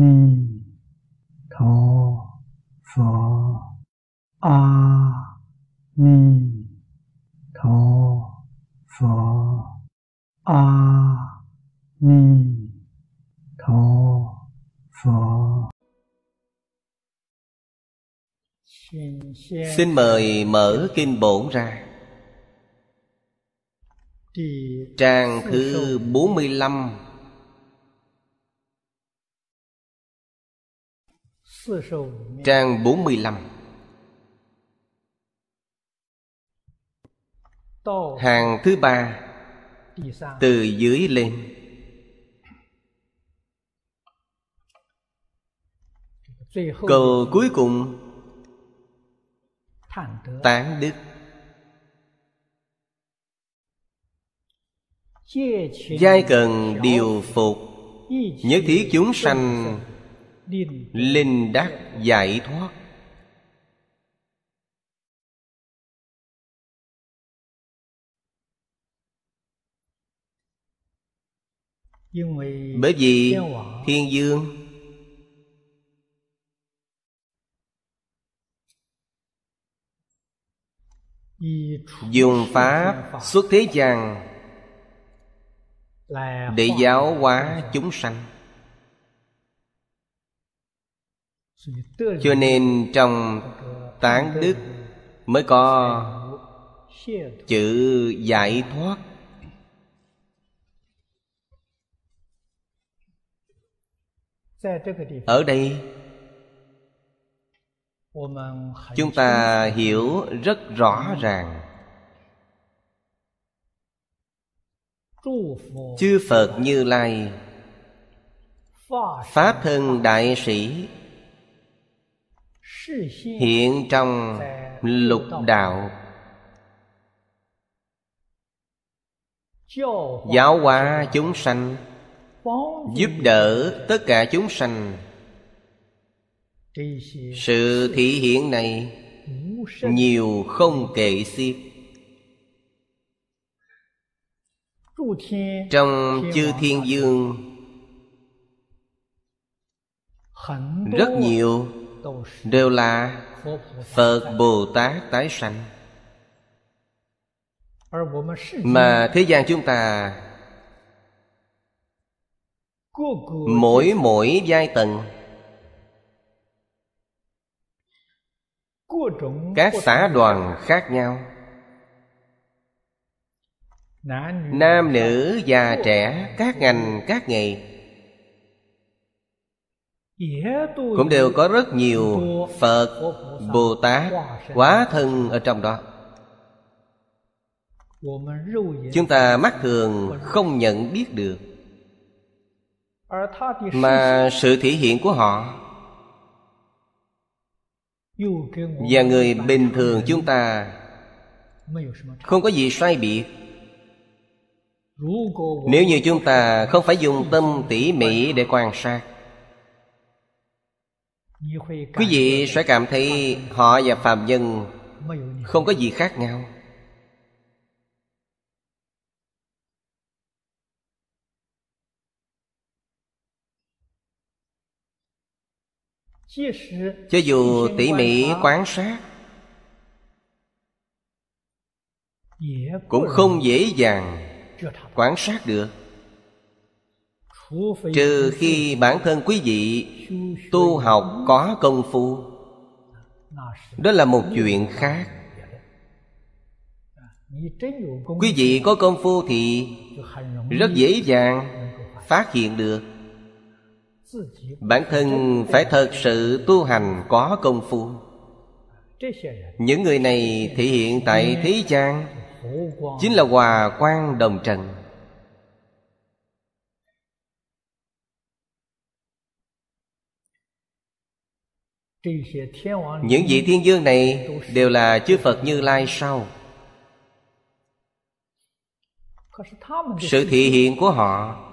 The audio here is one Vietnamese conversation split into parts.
ni tho phở a ni tho phở a ni tho phở Xin mời mở kinh bổn ra. Trang thứ 45 Trang 45 Hàng thứ ba, Từ dưới lên. Câu cuối cùng, Tán đức. Giai cần điều phục Nhất thiết chúng sanh Linh đắc giải thoát. Bởi vì thiên dương Dùng pháp xuất thế gian Để giáo hóa chúng sanh Cho nên trong tán đức Mới có chữ giải thoát. Ở đây, chúng ta hiểu rất rõ ràng. Chư phật như lai, pháp thân đại sĩ hiện trong lục đạo. Giáo hóa chúng sanh, giúp đỡ tất cả chúng sanh. Sự thị hiện này nhiều không kể xiết. Trong chư thiên dương rất nhiều đều là phật bồ tát tái sanh. Mà thế gian chúng ta mỗi mỗi giai tầng, các xã đoàn khác nhau. Nam nữ già trẻ, các ngành, các nghề cũng đều có rất nhiều phật bồ tát quá thân ở trong đó. Chúng ta mắt thường không nhận biết được. Mà sự thể hiện của họ và người bình thường chúng ta không có gì sai biệt. Nếu như chúng ta không phải dùng tâm tỉ mỉ để quan sát quý vị sẽ cảm thấy họ và phạm nhân không có gì khác nhau. Cho dù tỉ mỉ quan sát, cũng không dễ dàng quan sát được trừ khi bản thân quý vị tu học có công phu. Đó là một chuyện khác. Quý vị có công phu thì rất dễ dàng phát hiện được. Bản thân phải thật sự tu hành có công phu. Những người này thể hiện tại thế gian chính là hòa quan đồng trần. Những vị thiên dương này đều là chư phật như lai sau sự thị hiện của họ.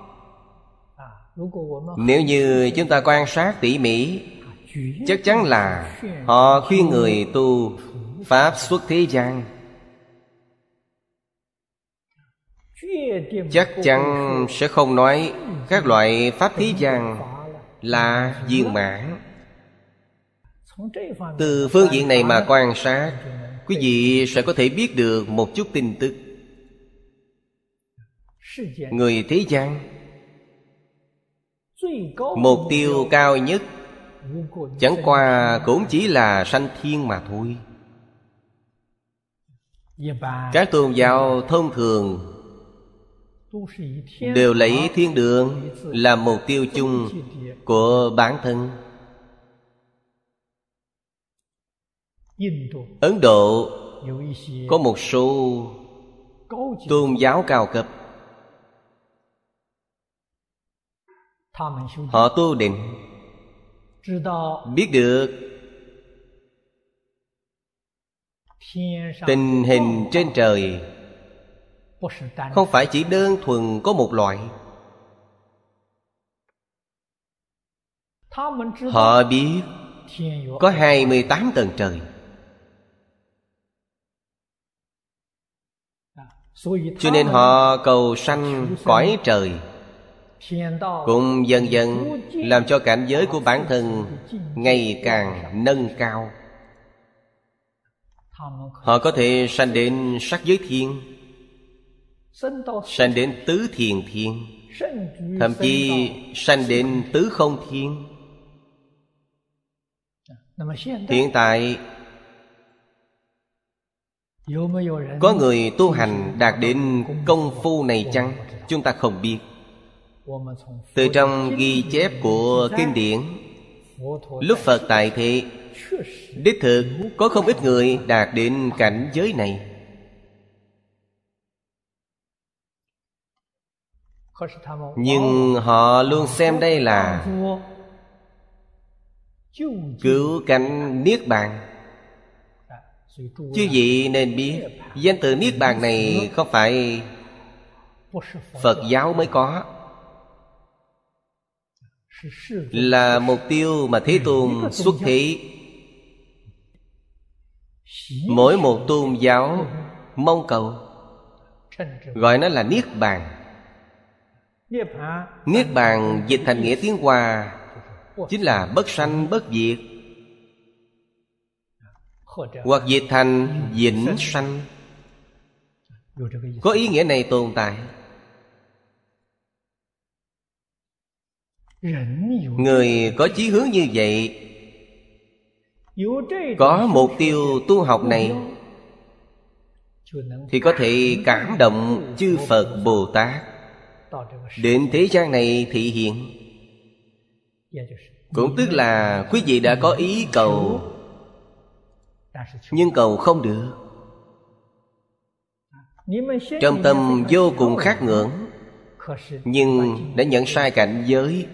Nếu như chúng ta quan sát tỉ mỉ chắc chắn là họ khuyên người tu pháp xuất thế gian. Chắc chắn sẽ không nói các loại pháp thế gian là viên mãn từ phương diện này mà quan sát quý vị sẽ có thể biết được một chút tin tức. Người thế gian mục tiêu cao nhất chẳng qua cũng chỉ là sanh thiên mà thôi. Các tôn giáo thông thường đều lấy thiên đường làm mục tiêu chung của bản thân ấn độ có một số tôn giáo cao cấp. Họ tu định. Biết được tình hình trên trời. Không phải chỉ đơn thuần có một loại. Họ biết có hai mươi tám tầng trời cho nên họ cầu sanh cõi trời, cũng dần dần làm cho cảnh giới của bản thân ngày càng nâng cao. Họ có thể sanh đến sắc giới thiên, sanh đến tứ thiền thiên, thậm chí sanh đến tứ không thiên. Hiện tại có người tu hành đạt đến công phu này chăng? Chúng ta không biết. Từ trong ghi chép của kinh điển lúc phật tại thế đích thực có không ít người đạt đến cảnh giới này. Nhưng họ luôn xem đây là cứu cánh niết bàn chứ gì nên biết, danh từ niết bàn này không phải phật giáo mới có? Là mục tiêu mà thế tôn xuất thế mỗi một tôn giáo mong cầu, gọi nó là niết bàn. Niết bàn dịch thành nghĩa tiếng hoa, chính là bất sanh, bất diệt hoặc dịch thành vĩnh sanh. Có ý nghĩa này tồn tại. Người có chí hướng như vậy, có mục tiêu tu học này, thì có thể cảm động chư phật bồ tát. Đến thế gian này thị hiện. Cũng tức là quý vị đã có ý cầu nhưng cầu không được. Trong tâm vô cùng khát ngưỡng, nhưng đã nhận sai cảnh giới.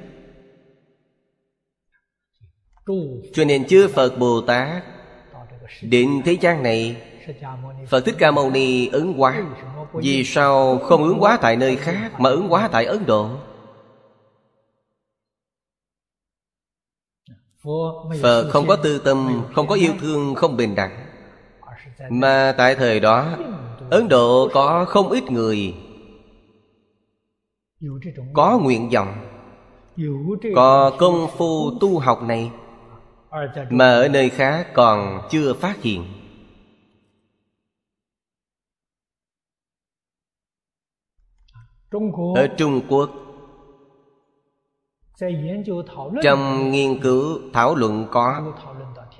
Cho nên chưa phật bồ tát đến thế gian này, phật thích ca mâu ni ứng quá vì sao không ứng quá tại nơi khác mà ứng quá tại ấn độ? Phật không có tư tâm không có yêu thương không bình đẳng. Mà tại thời đó ấn độ có không ít người có nguyện vọng có công phu tu học này mà ở nơi khác còn chưa phát hiện. Ở trung quốc trong nghiên cứu thảo luận có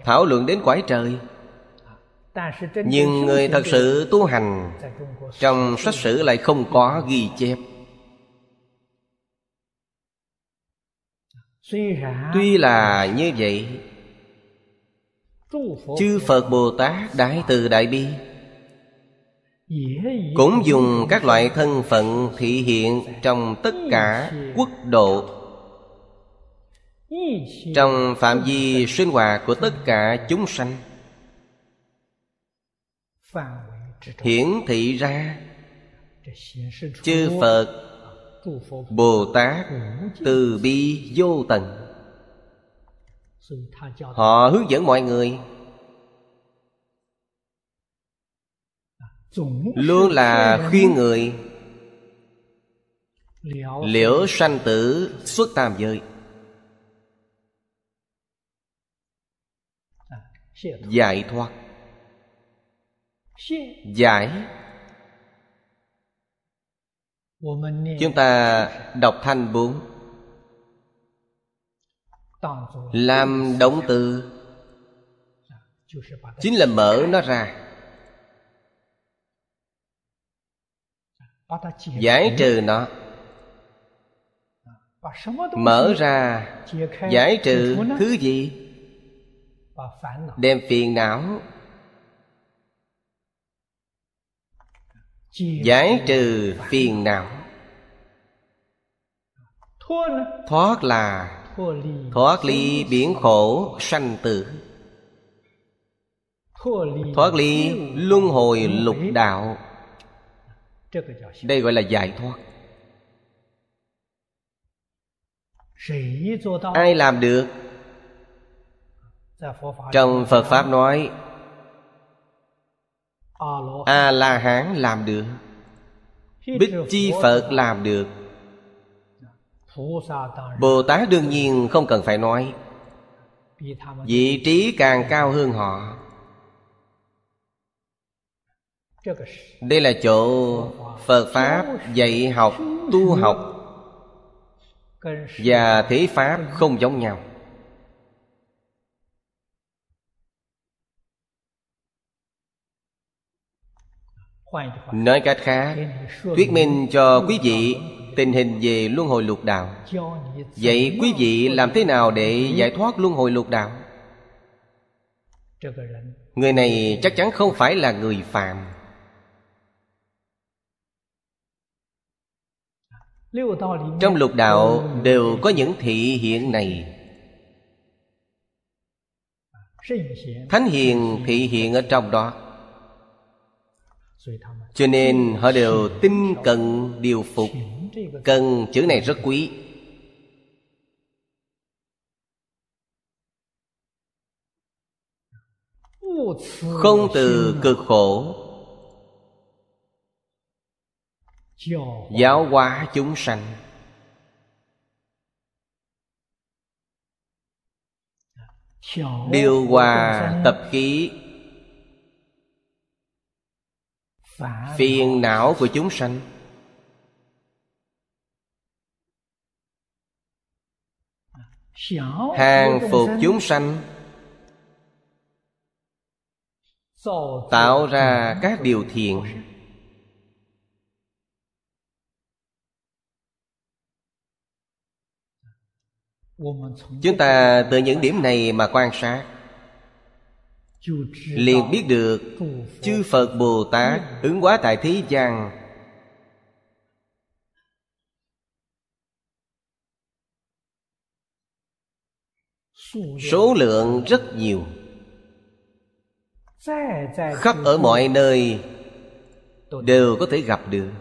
thảo luận đến quái trời. nhưng người thật sự tu hành trong sách sử lại không có ghi chép. tuy là như vậy chư phật bồ tát đại từ đại bi cũng dùng các loại thân phận thị hiện trong tất cả quốc độ trong phạm vi sinh hoạt của tất cả chúng sanh, hiển thị ra chư phật bồ tát từ bi vô tận. Họ hướng dẫn mọi người luôn là khuyên người, liễu sanh tử xuất tam giới. Giải thoát. Giải. Chúng ta đọc thanh bốn. Làm động từ chính là mở nó ra. Giải trừ nó. Mở ra. Giải trừ thứ gì? Đem phiền não. Giải trừ phiền não. Thoát là thoát ly biển khổ sanh tử. Thoát ly luân hồi lục đạo. Đây gọi là giải thoát. Ai làm được trong phật pháp nói a la hán làm được, bích chi phật làm được. Bồ tát đương nhiên không cần phải nói, vị trí càng cao hơn họ. Đây là chỗ phật pháp dạy học, tu học, và thế pháp không giống nhau. Nói cách khác thuyết minh cho quý vị tình hình về luân hồi lục đạo. Vậy quý vị làm thế nào để giải thoát luân hồi lục đạo? Người này chắc chắn không phải là người phạm trong lục đạo đều có những thị hiện này. Thánh hiền thị hiện ở trong đó cho nên họ đều tin cần điều phục. Cần chữ này rất quý. Không từ cực khổ. Giáo hóa chúng sanh. Điều hòa tập khí phiền não của chúng sanh. Hàng phục chúng sanh tạo ra các điều thiện. Chúng ta từ những điểm này mà quan sát liền biết được chư phật bồ tát ứng hóa tại thế gian. Số lượng rất nhiều. Khắp ở mọi nơi đều có thể gặp được.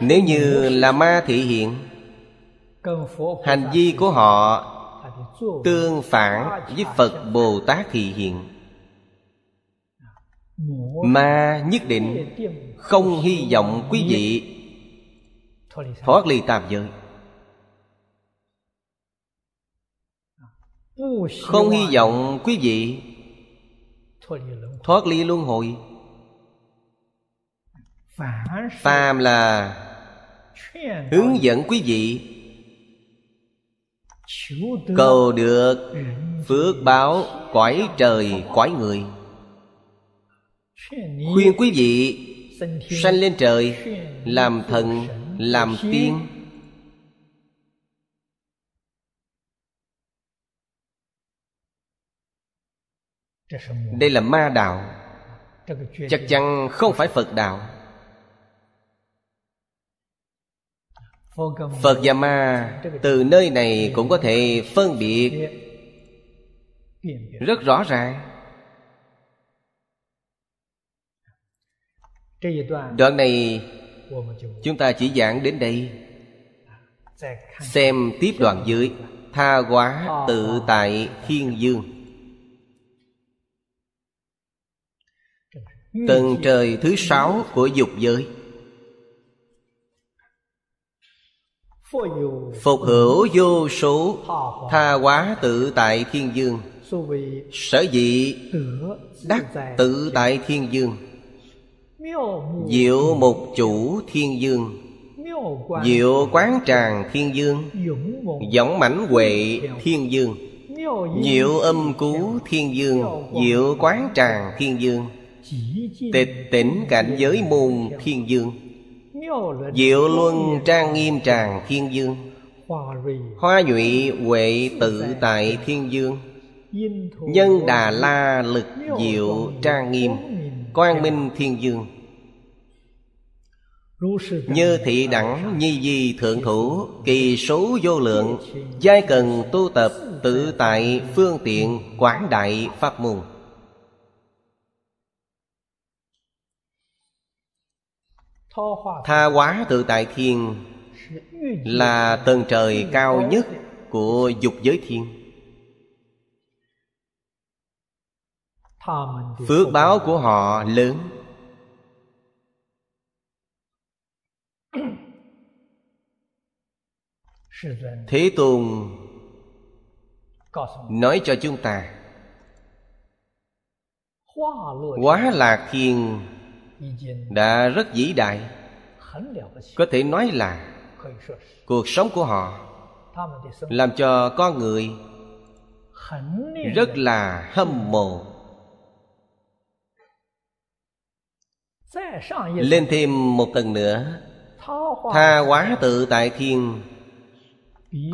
Nếu như là ma thị hiện hành vi của họ tương phản với phật bồ tát thị hiện. Mà nhất định không hy vọng quý vị thoát ly tam giới. Không hy vọng quý vị thoát ly luân hồi. Phàm là hướng dẫn quý vị cầu được phước báo cõi trời cõi người. Khuyên quý vị sanh lên trời làm thần làm tiên. Đây là ma đạo. Chắc chắn không phải phật đạo phật và ma từ nơi này cũng có thể phân biệt rất rõ ràng. Đoạn này chúng ta chỉ giảng đến đây. Xem tiếp đoạn dưới. Tha hóa tự tại thiên dương. Tầng trời thứ sáu của dục giới. Phục hữu vô số Tha hóa tự tại thiên dương. Sở dĩ đắc tự tại thiên dương. Diệu mục chủ thiên dương. Diệu quán tràng thiên dương. Võng mãnh huệ thiên dương. Diệu âm cú thiên dương. Diệu quán tràng thiên dương. Tịch tỉnh cảnh giới môn thiên dương Diệu luân trang nghiêm tràng thiên dương. Hoa nhụy huệ tự tại thiên dương. Nhân đà la lực diệu trang nghiêm. Quang minh thiên dương. Như thị đẳng nhi di thượng thủ Kỳ số vô lượng Giai cần tu tập tự tại phương tiện quảng đại pháp môn Tha hóa tự tại thiên Là tầng trời cao nhất của dục giới thiên. Phước báo của họ lớn. Thế Tôn Nói cho chúng ta Quá lạc thiên đã rất vĩ đại. Có thể nói là Cuộc sống của họ Làm cho con người Rất là hâm mộ. Lên thêm một tầng nữa. Tha quá tự tại thiên.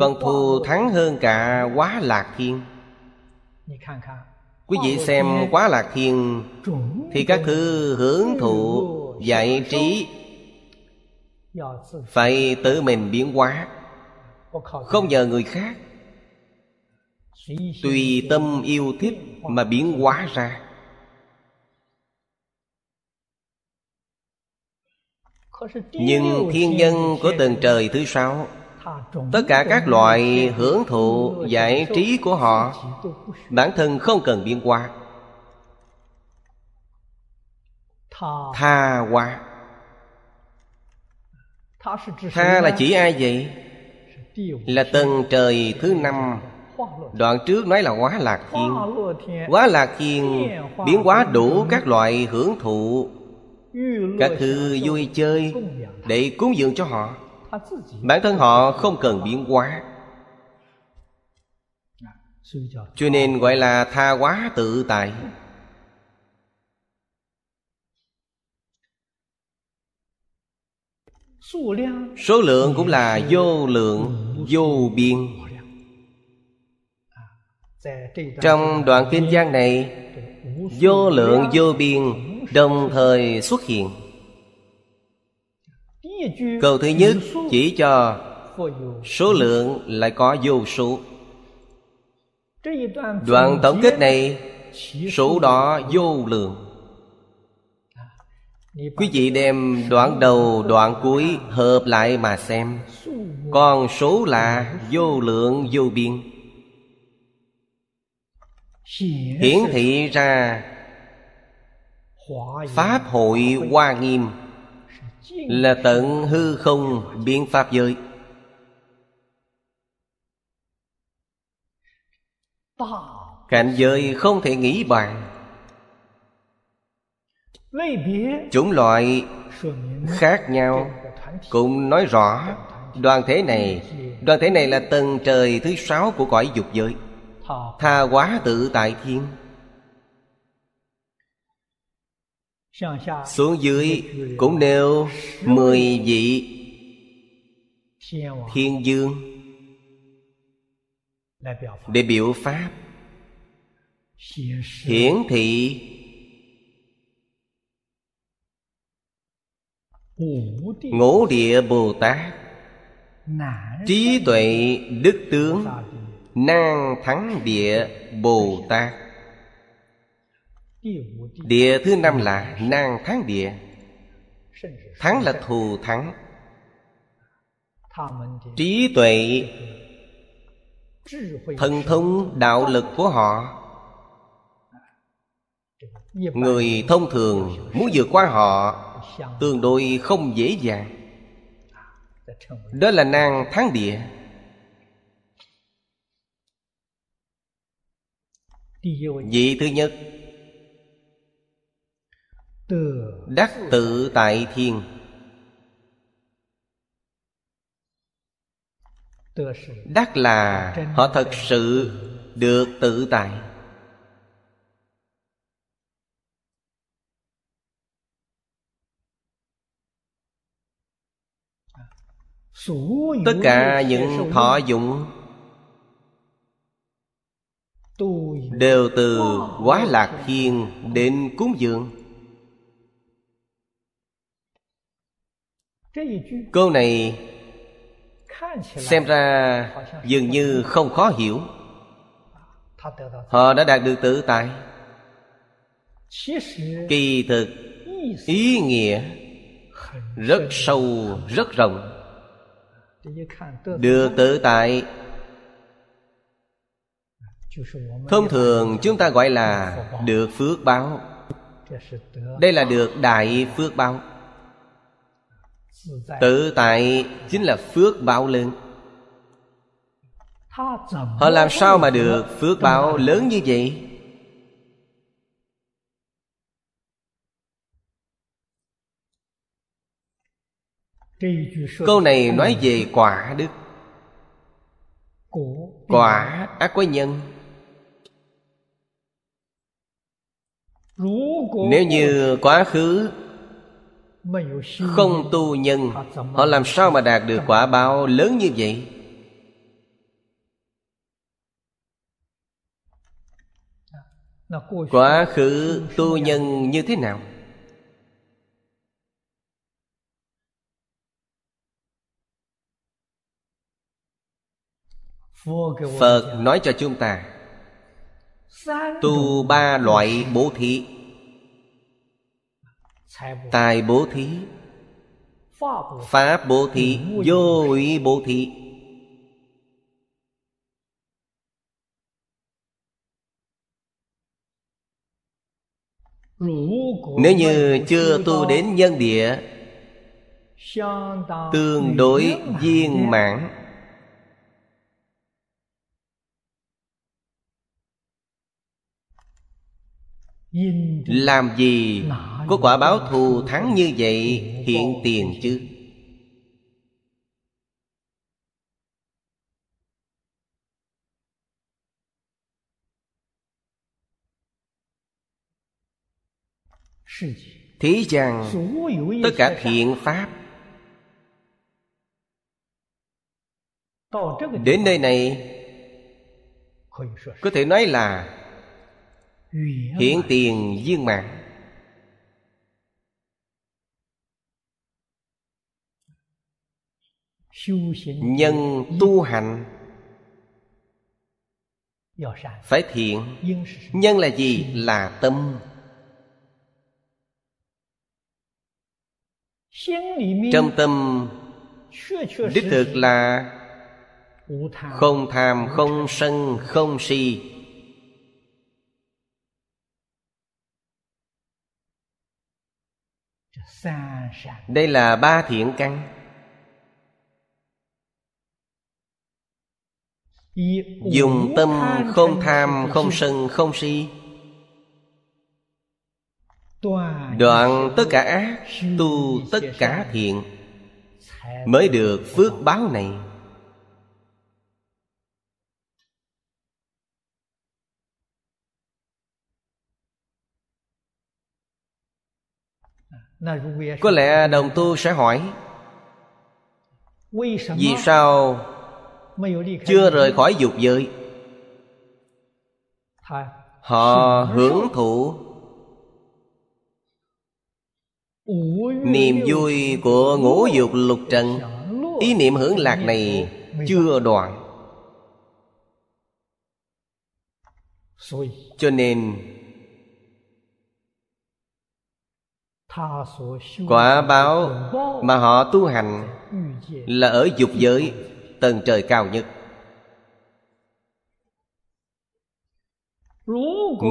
Còn thù thắng hơn cả quá lạc thiên. Quý vị xem quá lạc thiên Thì các thứ hưởng thụ, giải trí Phải tự mình biến hóa, Không nhờ người khác. Tùy tâm yêu thích mà biến hóa ra. Nhưng thiên nhân của tầng trời thứ sáu tất cả các loại hưởng thụ giải trí của họ, bản thân không cần biên qua. Tha qua. Tha là chỉ ai vậy? Là tầng trời thứ năm. Đoạn trước nói là quá lạc thiên quá lạc thiên biến hóa đủ các loại hưởng thụ, các thứ vui chơi để cúng dường cho họ bản thân họ không cần biến hóa. Cho nên gọi là tha hóa tự tại. Số lượng cũng là vô lượng, vô biên. Trong đoạn kinh giang này, vô lượng, vô biên đồng thời xuất hiện. Câu thứ nhất chỉ cho Số lượng lại có vô số. Đoạn tổng kết này, Số đó vô lượng. Quý vị đem đoạn đầu, đoạn cuối Hợp lại mà xem. Còn số là vô lượng, vô biên. Hiển thị ra Pháp hội hoa nghiêm là tận hư không biến pháp giới. Cảnh giới không thể nghĩ bàn. Chủng loại khác nhau cũng nói rõ đoàn thể này. Đoàn thể này là tầng trời thứ sáu của cõi dục giới. Tha hóa tự tại thiên. Xuống dưới cũng nêu mười vị thiên dương để biểu pháp. Hiển thị ngũ địa bồ tát, trí tuệ đức tướng, Nang thắng địa bồ tát. Địa thứ năm là nàng thắng địa. Thắng là thù thắng. Trí tuệ, Thần thông, đạo lực của họ. Người thông thường muốn vượt qua họ Tương đối không dễ dàng. Đó là nàng thắng địa. Vị thứ nhất đắc tự tại thiên đắc là họ thật sự được tự tại. Tất cả những thọ dụng đều từ quá lạc thiên đến cúng dường câu này xem ra dường như không khó hiểu. Họ đã đạt được tự tại. Kỳ thực, ý nghĩa rất sâu, rất rộng. Được tự tại thông thường chúng ta gọi là được phước báo. Đây là được đại phước báo tự tại chính là phước báo lớn. Họ làm sao mà được phước báo lớn như vậy? Câu này nói về quả đức. Quả ác có nhân. Nếu như quá khứ không tu nhân, họ làm sao mà đạt được quả báo lớn như vậy? Quá khứ tu nhân như thế nào? Phật nói cho chúng ta, tu ba loại bố thí tài bố thí. Pháp bố thí. Vô ủy bố thí. Nếu như chưa tu đến nhân địa tương đối viên mãn. Làm gì có quả báo thù thắng như vậy, hiện tiền chứ? Thế rằng tất cả thiện pháp đến nơi này có thể nói là hiện tiền viên mạng nhân tu hành。phải thiện。nhân là gì? Là tâm。trong tâm đích thực là không tham không sân không si đây là ba thiện căn dùng tâm không tham không sân không si. Đoạn tất cả ác tu tất cả thiện mới được phước báo này. Có lẽ đồng tu sẽ hỏi vì sao chưa rời khỏi dục giới. Họ hưởng thụ niềm vui của ngũ dục lục trần. ý niệm hưởng lạc này chưa đoạn. Cho nên quả báo mà họ tu hành là ở dục giới tầng trời cao nhất.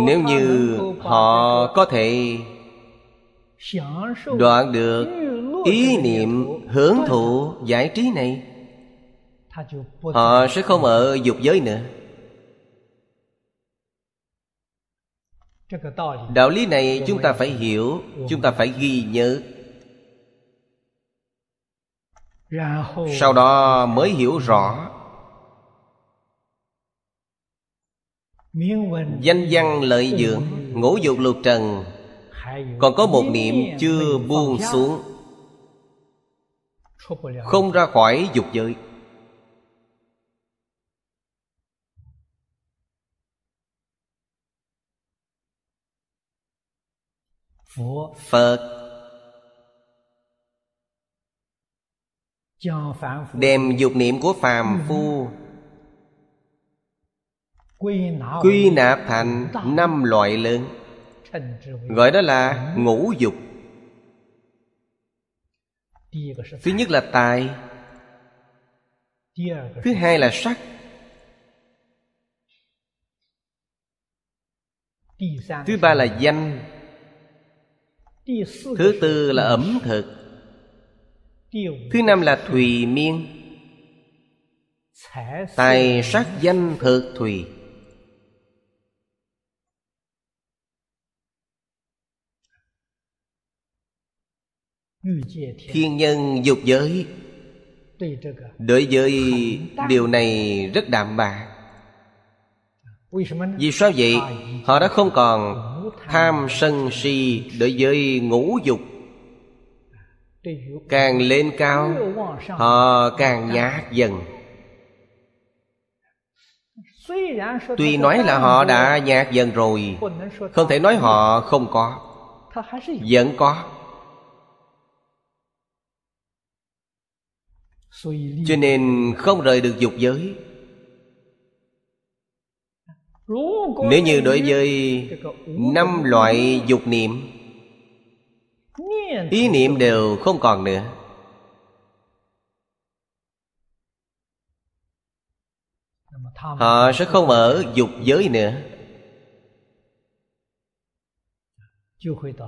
Nếu như họ có thể đoạn được ý niệm hưởng thụ giải trí này, họ sẽ không ở dục giới nữa. Đạo lý này chúng ta phải hiểu, chúng ta phải ghi nhớ sau đó mới hiểu rõ. Danh văn lợi dưỡng ngũ dục lục trần. Còn có một niệm chưa buông xuống. Không ra khỏi dục giới. Phật đem dục niệm của phàm phu. Quy nạp thành năm loại lớn. Gọi đó là ngũ dục. Thứ nhất là tài. Thứ hai là sắc. Thứ ba là danh. Thứ tư là ẩm thực thứ năm là thùy miên. Tài sắc danh thực thùy. Thiên nhân dục giới. Đối với điều này rất đạm bạc. Vì sao vậy? họ đã không còn tham sân si đối với ngũ dục càng lên cao, họ càng nhát dần. Tuy nói là họ đã nhạt dần rồi, không thể nói họ không có, vẫn có. Cho nên không rời được dục giới. Nếu như đối với năm loại dục niệm ý niệm đều không còn nữa. Họ sẽ không ở dục giới nữa.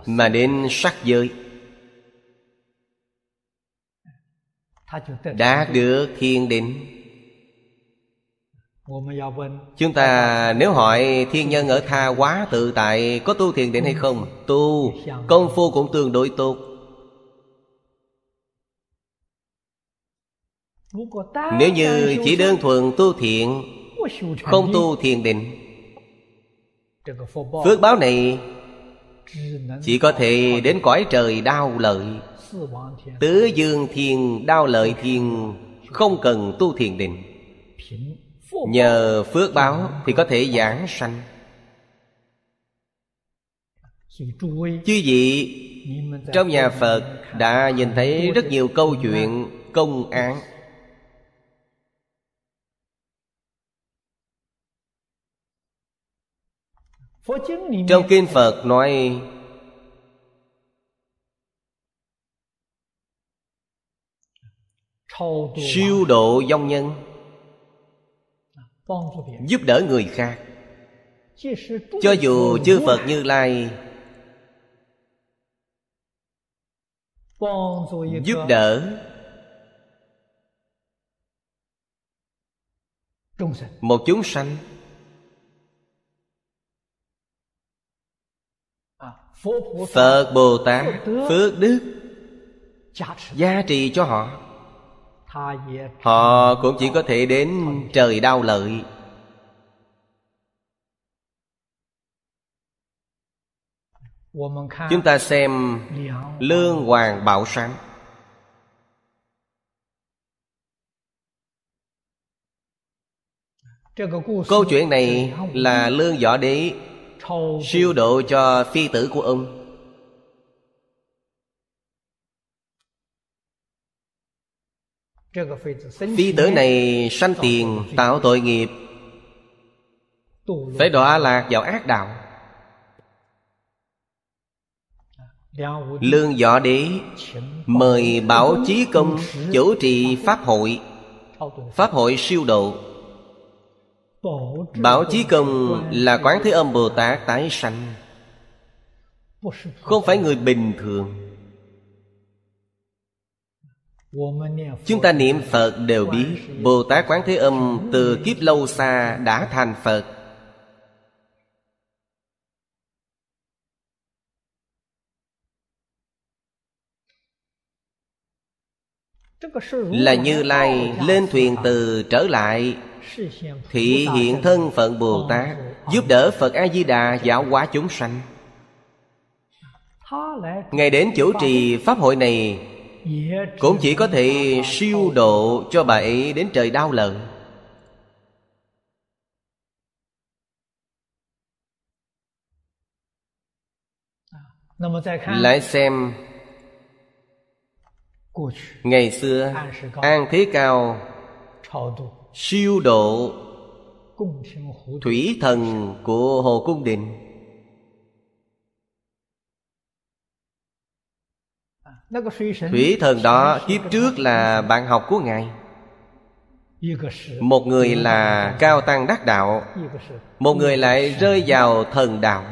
Mà đến sắc giới. Đạt được thiên định. Chúng ta nếu hỏi thiên nhân ở tha quá tự tại có tu thiền định hay không? Tu. Công phu cũng tương đối tốt. Nếu như chỉ đơn thuần tu thiện không tu thiền định phước báo này chỉ có thể đến cõi trời đau lợi. Tứ dương thiên đau lợi thiên không cần tu thiền định. Nhờ phước báo thì có thể giảng sanh. Chư vị trong nhà phật đã nhìn thấy rất nhiều câu chuyện công án trong kinh phật nói siêu độ vong nhân giúp đỡ người khác. Cho dù chư phật như lai giúp đỡ một chúng sanh phật bồ tát phước đức gia trì cho họ. Họ cũng chỉ có thể đến trời đau lợi. Chúng ta xem lương hoàng bảo sáng. Câu chuyện này là lương võ đế siêu độ cho phi tử của ông. Phi tử này sanh tiền, tạo tội nghiệp. Phải đọa lạc vào ác đạo. Lương võ đế, Mời Bảo Chí Công Chủ trì Pháp hội. Pháp hội siêu độ. Bảo Chí Công là Quán Thế Âm Bồ Tát tái sanh. Không phải người bình thường. Chúng ta niệm Phật đều biết Bồ Tát Quán Thế Âm từ kiếp lâu xa đã thành Phật. Là Như Lai lên thuyền từ trở lại Thị hiện thân phận Bồ Tát Giúp đỡ Phật A-di-đà giáo hóa chúng sanh. Ngày đến chủ trì Pháp hội này, Cũng chỉ có thể siêu độ cho bà ấy đến trời đau lợn. Lại xem, Ngày xưa, An Thế Cao Siêu độ Thủy thần của Hồ Cung Đình. Thủy thần đó kiếp trước là bạn học của Ngài. Một người là cao tăng đắc đạo, Một người lại rơi vào thần đạo.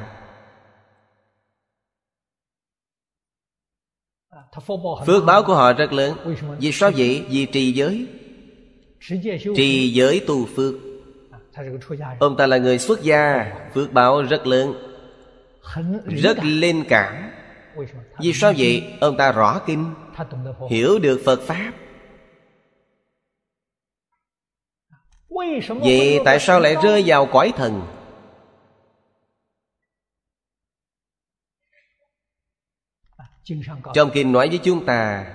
Phước báo của họ rất lớn. Vì sao vậy? Vì trì giới. Trì giới tu phước. Ông ta là người xuất gia Phước báo rất lớn. Rất linh cảm. Vì sao? Vậy? Ông ta rõ kinh. Hiểu được Phật Pháp. Vậy tại sao lại rơi vào cõi thần? Trong kinh nói với chúng ta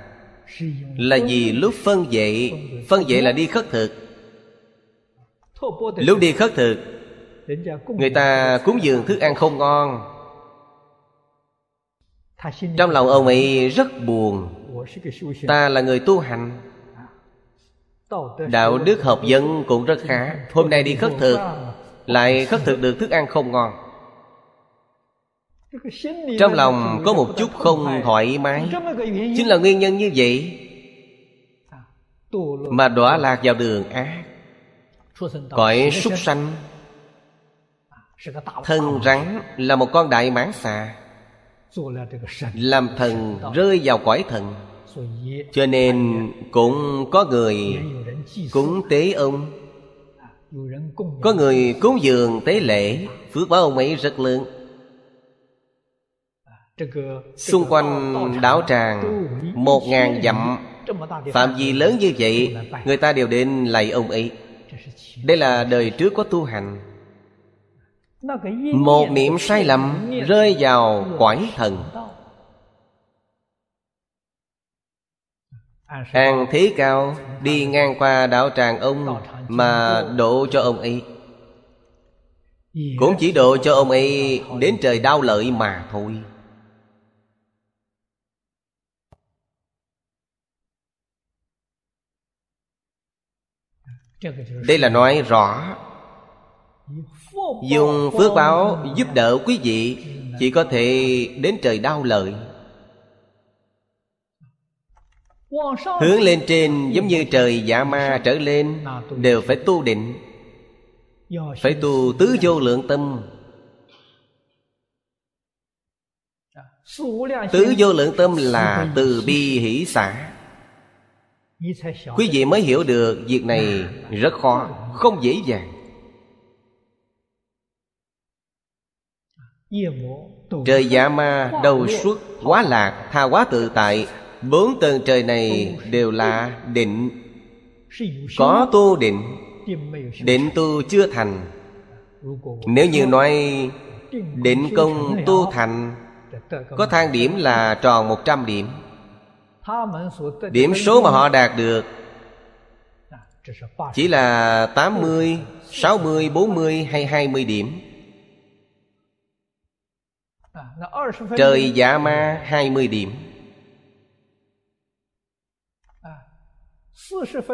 là vì lúc phân dậy Phân dậy là đi khất thực. Lúc đi khất thực, Người ta cúng dường thức ăn không ngon. Trong lòng ông ấy rất buồn. Ta là người tu hành. Đạo đức học dân cũng rất khá. Hôm nay đi khất thực, Lại khất thực được thức ăn không ngon trong lòng có một chút không thoải mái chính là nguyên nhân như vậy mà đọa lạc vào đường ác cõi súc sanh thân rắn là một con đại mãn xà làm thần rơi vào cõi thần cho nên cũng có người cúng tế ông có người cúng dường tế lễ phước báo ông ấy rất lớn Xung quanh đảo tràng, Một ngàn dặm, Phạm vi lớn như vậy, Người ta đều đến lạy ông ấy. Đây là đời trước có tu hành. Một niệm sai lầm Rơi vào quải thần. Hàng Thế Cao Đi ngang qua đạo tràng ông Mà độ cho ông ấy. Cũng chỉ độ cho ông ấy Đến trời đau lợi mà thôi. Đây là nói rõ. Dùng phước báo giúp đỡ quý vị, chỉ có thể đến trời đau lợi. Hướng lên trên giống như trời dạ ma trở lên, đều phải tu định. Phải tu tứ vô lượng tâm. Tứ vô lượng tâm là từ bi hỷ xả quý vị mới hiểu được việc này rất khó không dễ dàng. Trời dạ ma đầu suốt quá lạc tha quá tự tại. Bốn tầng trời này đều là định. Có tu định. định tu chưa thành. Nếu như nói định công tu thành có thang điểm là tròn một trăm điểm Điểm số mà họ đạt được Chỉ là 80, 60, 40 hay 20 điểm. Trời dạ ma 20 điểm.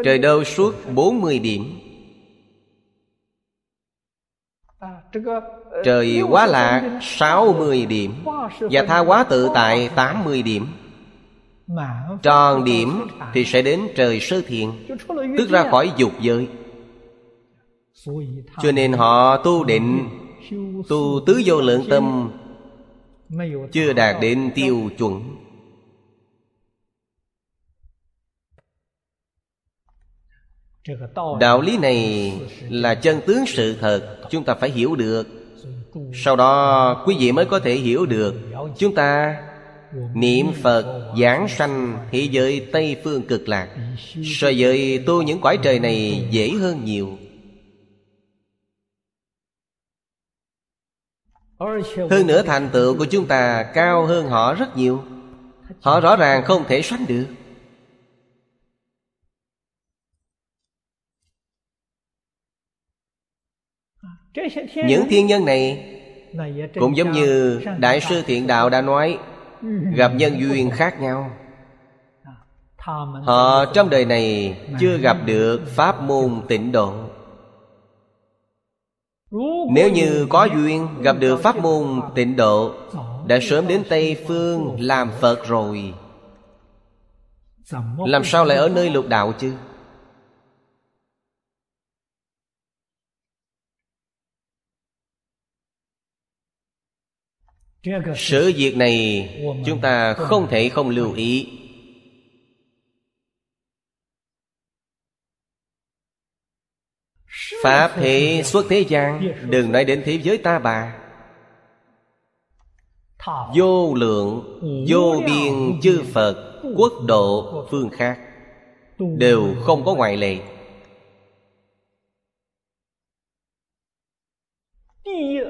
Trời đâu suốt 40 điểm. Trời quá lạc 60 điểm. Và tha quá tự tại 80 điểm. Tròn điểm thì sẽ đến trời sơ thiện Tức ra khỏi dục giới. Cho nên họ tu định Tu tứ vô lượng tâm Chưa đạt đến tiêu chuẩn. Đạo lý này là chân tướng sự thật chúng ta phải hiểu được. Sau đó quý vị mới có thể hiểu được. Chúng ta niệm phật, giảng sanh thế giới tây phương cực lạc. So với tu những cõi trời này dễ hơn nhiều. Hơn nữa thành tựu của chúng ta cao hơn họ rất nhiều. Họ rõ ràng không thể sánh được. Những thiên nhân này cũng giống như đại sư thiện đạo đã nói gặp nhân duyên khác nhau. Họ trong đời này chưa gặp được pháp môn tịnh độ. Nếu như có duyên gặp được pháp môn tịnh độ, đã sớm đến tây phương làm phật rồi. Làm sao lại ở nơi lục đạo chứ? Sự việc này chúng ta không thể không lưu ý. Pháp thế xuất thế gian, đừng nói đến thế giới ta bà. Vô lượng, vô biên chư phật, quốc độ, phương khác, đều không có ngoại lệ.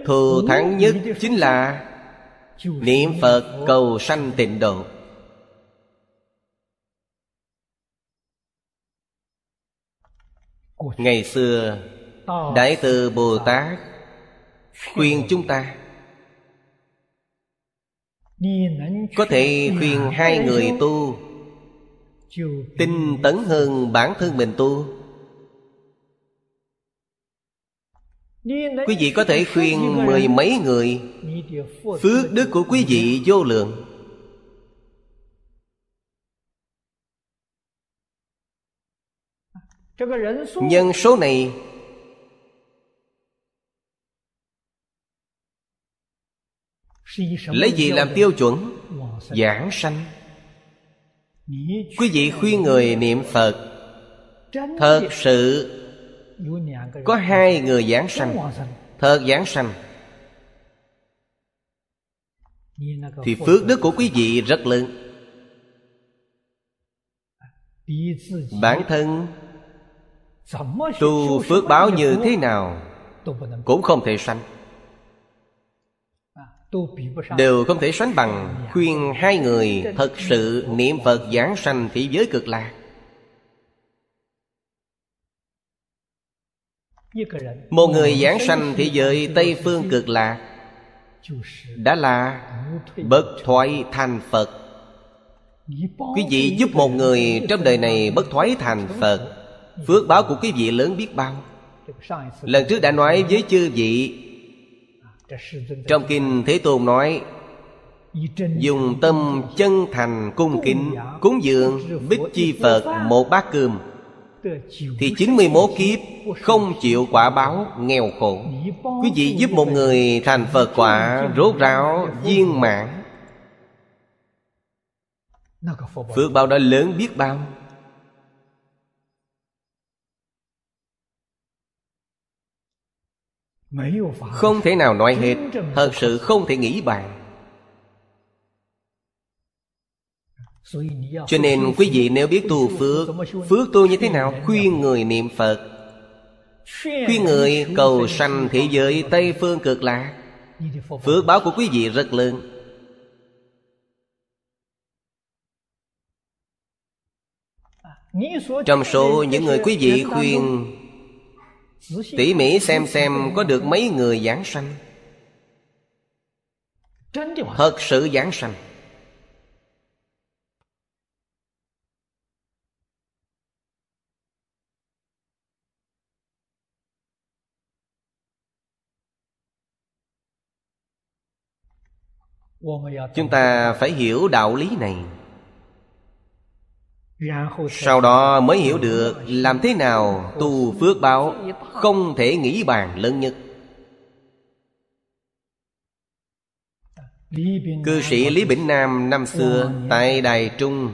Thừa thắng nhất chính là niệm phật cầu sanh tịnh độ. Ngày xưa, đại từ bồ tát khuyên chúng ta có thể khuyên hai người tu, tinh tấn hơn bản thân mình tu. Quý vị có thể khuyên mười mấy người phước đức của quý vị vô lượng. Nhân số này lấy gì làm tiêu chuẩn? Giảng sanh. Quý vị khuyên người niệm phật thật sự có hai người giảng sanh thật giảng sanh. Thì phước đức của quý vị rất lớn. Bản thân tu phước báo như thế nào cũng không thể sanh. Đều không thể sánh bằng khuyên hai người thật sự niệm phật giảng sanh thế giới cực lạc. Một người giảng sanh thế giới tây phương cực lạc đã là bất thoái thành phật. Quý vị giúp một người trong đời này bất thoái thành phật. Phước báo của quý vị lớn biết bao. Lần trước đã nói với chư vị trong kinh thế tôn nói dùng tâm chân thành cung kính cúng dường bích chi phật một bát cơm thì 91 kiếp không chịu quả báo nghèo khổ. Quý vị giúp một người thành Phật quả rốt ráo viên mãn. Phước báo đó lớn biết bao. Không thể nào nói hết. Thật sự không thể nghĩ bàn Cho nên quý vị nếu biết tu phước Phước tu như thế nào? Khuyên người niệm Phật. Khuyên người cầu sanh thế giới Tây Phương cực lạc. Phước báo của quý vị rất lớn. Trong số những người quý vị khuyên, Tỉ mỉ xem xem có được mấy người giảng sanh? Thật sự giảng sanh. Chúng ta phải hiểu đạo lý này. Sau đó mới hiểu được làm thế nào tu phước báo không thể nghĩ bàn lớn nhất. Cư sĩ lý bỉnh nam năm xưa tại đài trung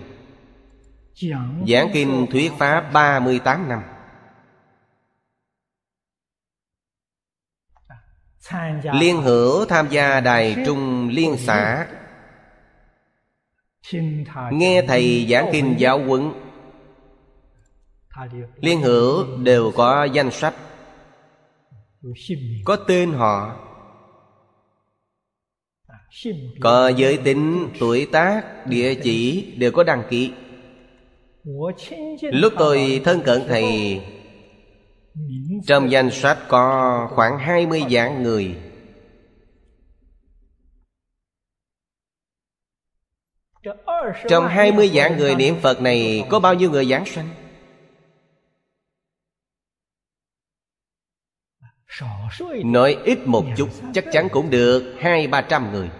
giảng kinh thuyết pháp 38 năm Liên hữu tham gia Đài Trung Liên xã Nghe Thầy giảng kinh giáo huấn. Liên hữu đều có danh sách. Có tên họ. Có giới tính, tuổi tác, địa chỉ đều có đăng ký. Lúc tôi thân cận Thầy trong danh sách có khoảng 20 dạng người. Trong 20 dạng người niệm Phật này, Có bao nhiêu người giảng sanh? Nói ít một chút, Chắc chắn cũng được Hai ba trăm người.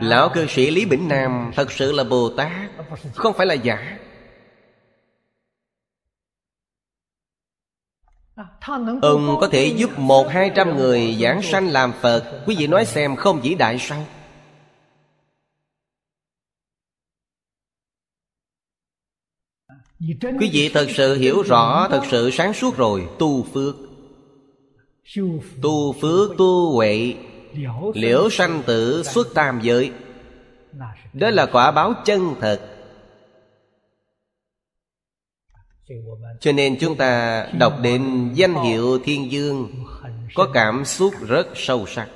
Lão cư sĩ Lý Bỉnh Nam Thật sự là Bồ Tát Không phải là giả. Ông có thể giúp một hai trăm người giảng sanh làm Phật Quý vị nói xem không vĩ đại sao? Quý vị thật sự hiểu rõ Thật sự sáng suốt rồi Tu phước. Tu phước tu huệ Liễu sanh tử xuất tam giới. Đó là quả báo chân thật. Cho nên chúng ta đọc đến danh hiệu Thiên Dương, Có cảm xúc rất sâu sắc.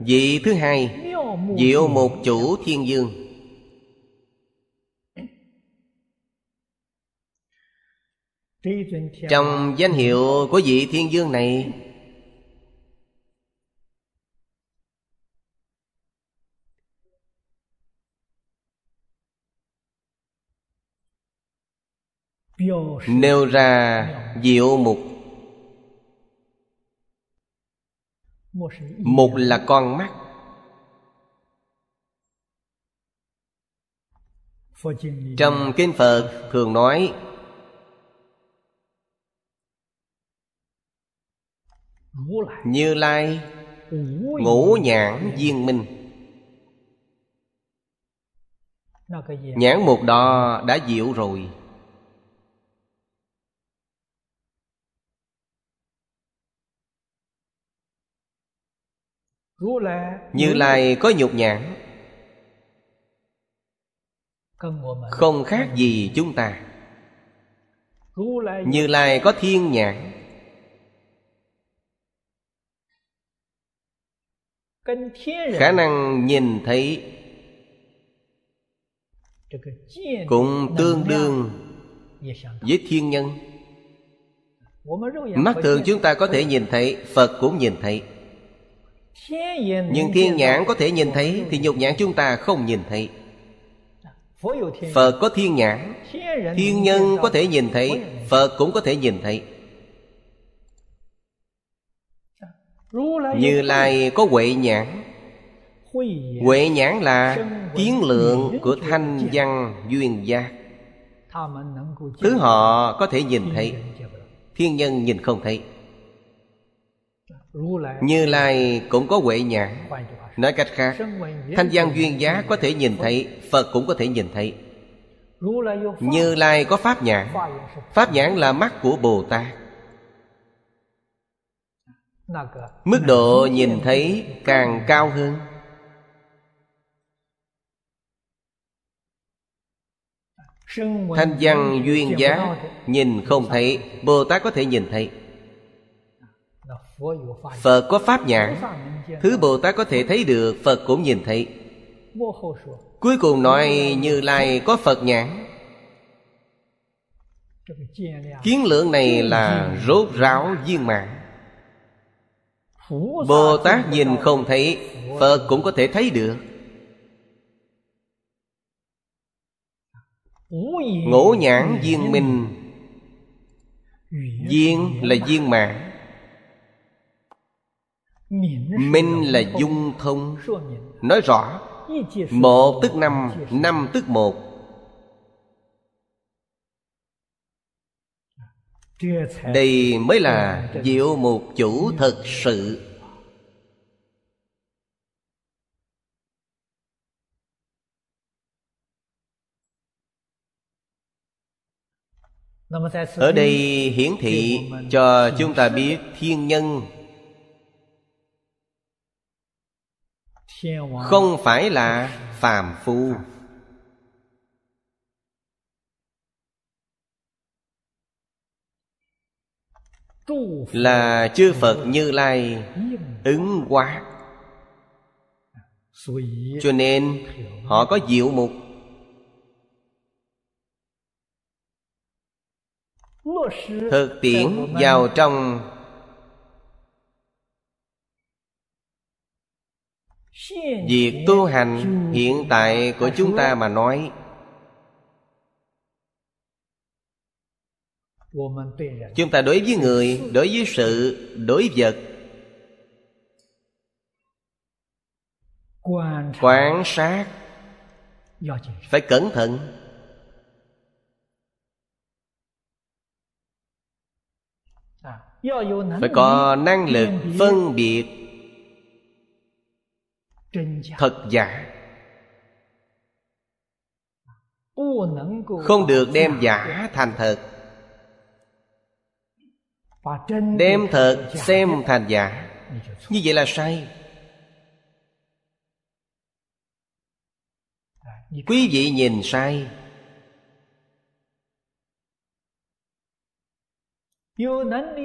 Vị thứ hai, Diệu một chủ Thiên Dương. Trong danh hiệu của vị Thiên Dương này Nêu ra diệu mục. Mục là con mắt. Trong Kinh Phật thường nói, Như Lai Ngũ nhãn viên minh. Nhãn mục đó đã diệu rồi. Như Lai có nhục nhãn. Không khác gì chúng ta. Như Lai có thiên nhãn. Khả năng nhìn thấy Cũng tương đương với thiên nhân. Mắt thường chúng ta có thể nhìn thấy Phật cũng nhìn thấy nhưng thiên nhãn có thể nhìn thấy, Thì nhục nhãn chúng ta không nhìn thấy. Phật có thiên nhãn, Thiên nhân có thể nhìn thấy, Phật cũng có thể nhìn thấy. Như Lai có huệ nhãn. Huệ nhãn là kiến lượng của thanh văn duyên giác Thứ họ có thể nhìn thấy, Thiên nhân nhìn không thấy như Lai cũng có huệ nhãn Nói cách khác, Thanh văn duyên giá có thể nhìn thấy, Phật cũng có thể nhìn thấy. Như Lai có pháp nhãn. Pháp nhãn là mắt của Bồ Tát. Mức độ nhìn thấy càng cao hơn. Thanh văn duyên giá Nhìn không thấy, Bồ Tát có thể nhìn thấy. Phật có pháp nhãn. Thứ Bồ Tát có thể thấy được, Phật cũng nhìn thấy. Cuối cùng nói Như Lai có Phật nhãn. Kiến lượng này là rốt ráo viên mạng Bồ Tát nhìn không thấy, Phật cũng có thể thấy được. Ngũ nhãn viên minh. Viên là viên mạng Minh là dung thông Nói rõ. Một tức năm Năm tức một. Đây mới là diệu một chủ thật sự. Ở đây hiển thị cho chúng ta biết thiên nhân không phải là phàm phu. Là chư phật như lai ứng hóa. Cho nên họ có diệu mục. Thực tiễn vào trong việc tu hành hiện tại của chúng ta mà nói, chúng ta đối với người, đối với sự, đối vật, quan sát, phải cẩn thận. Phải có năng lực phân biệt thật giả? không được đem giả thành thật. đem thật xem thành giả. như vậy là sai. Quý vị nhìn sai.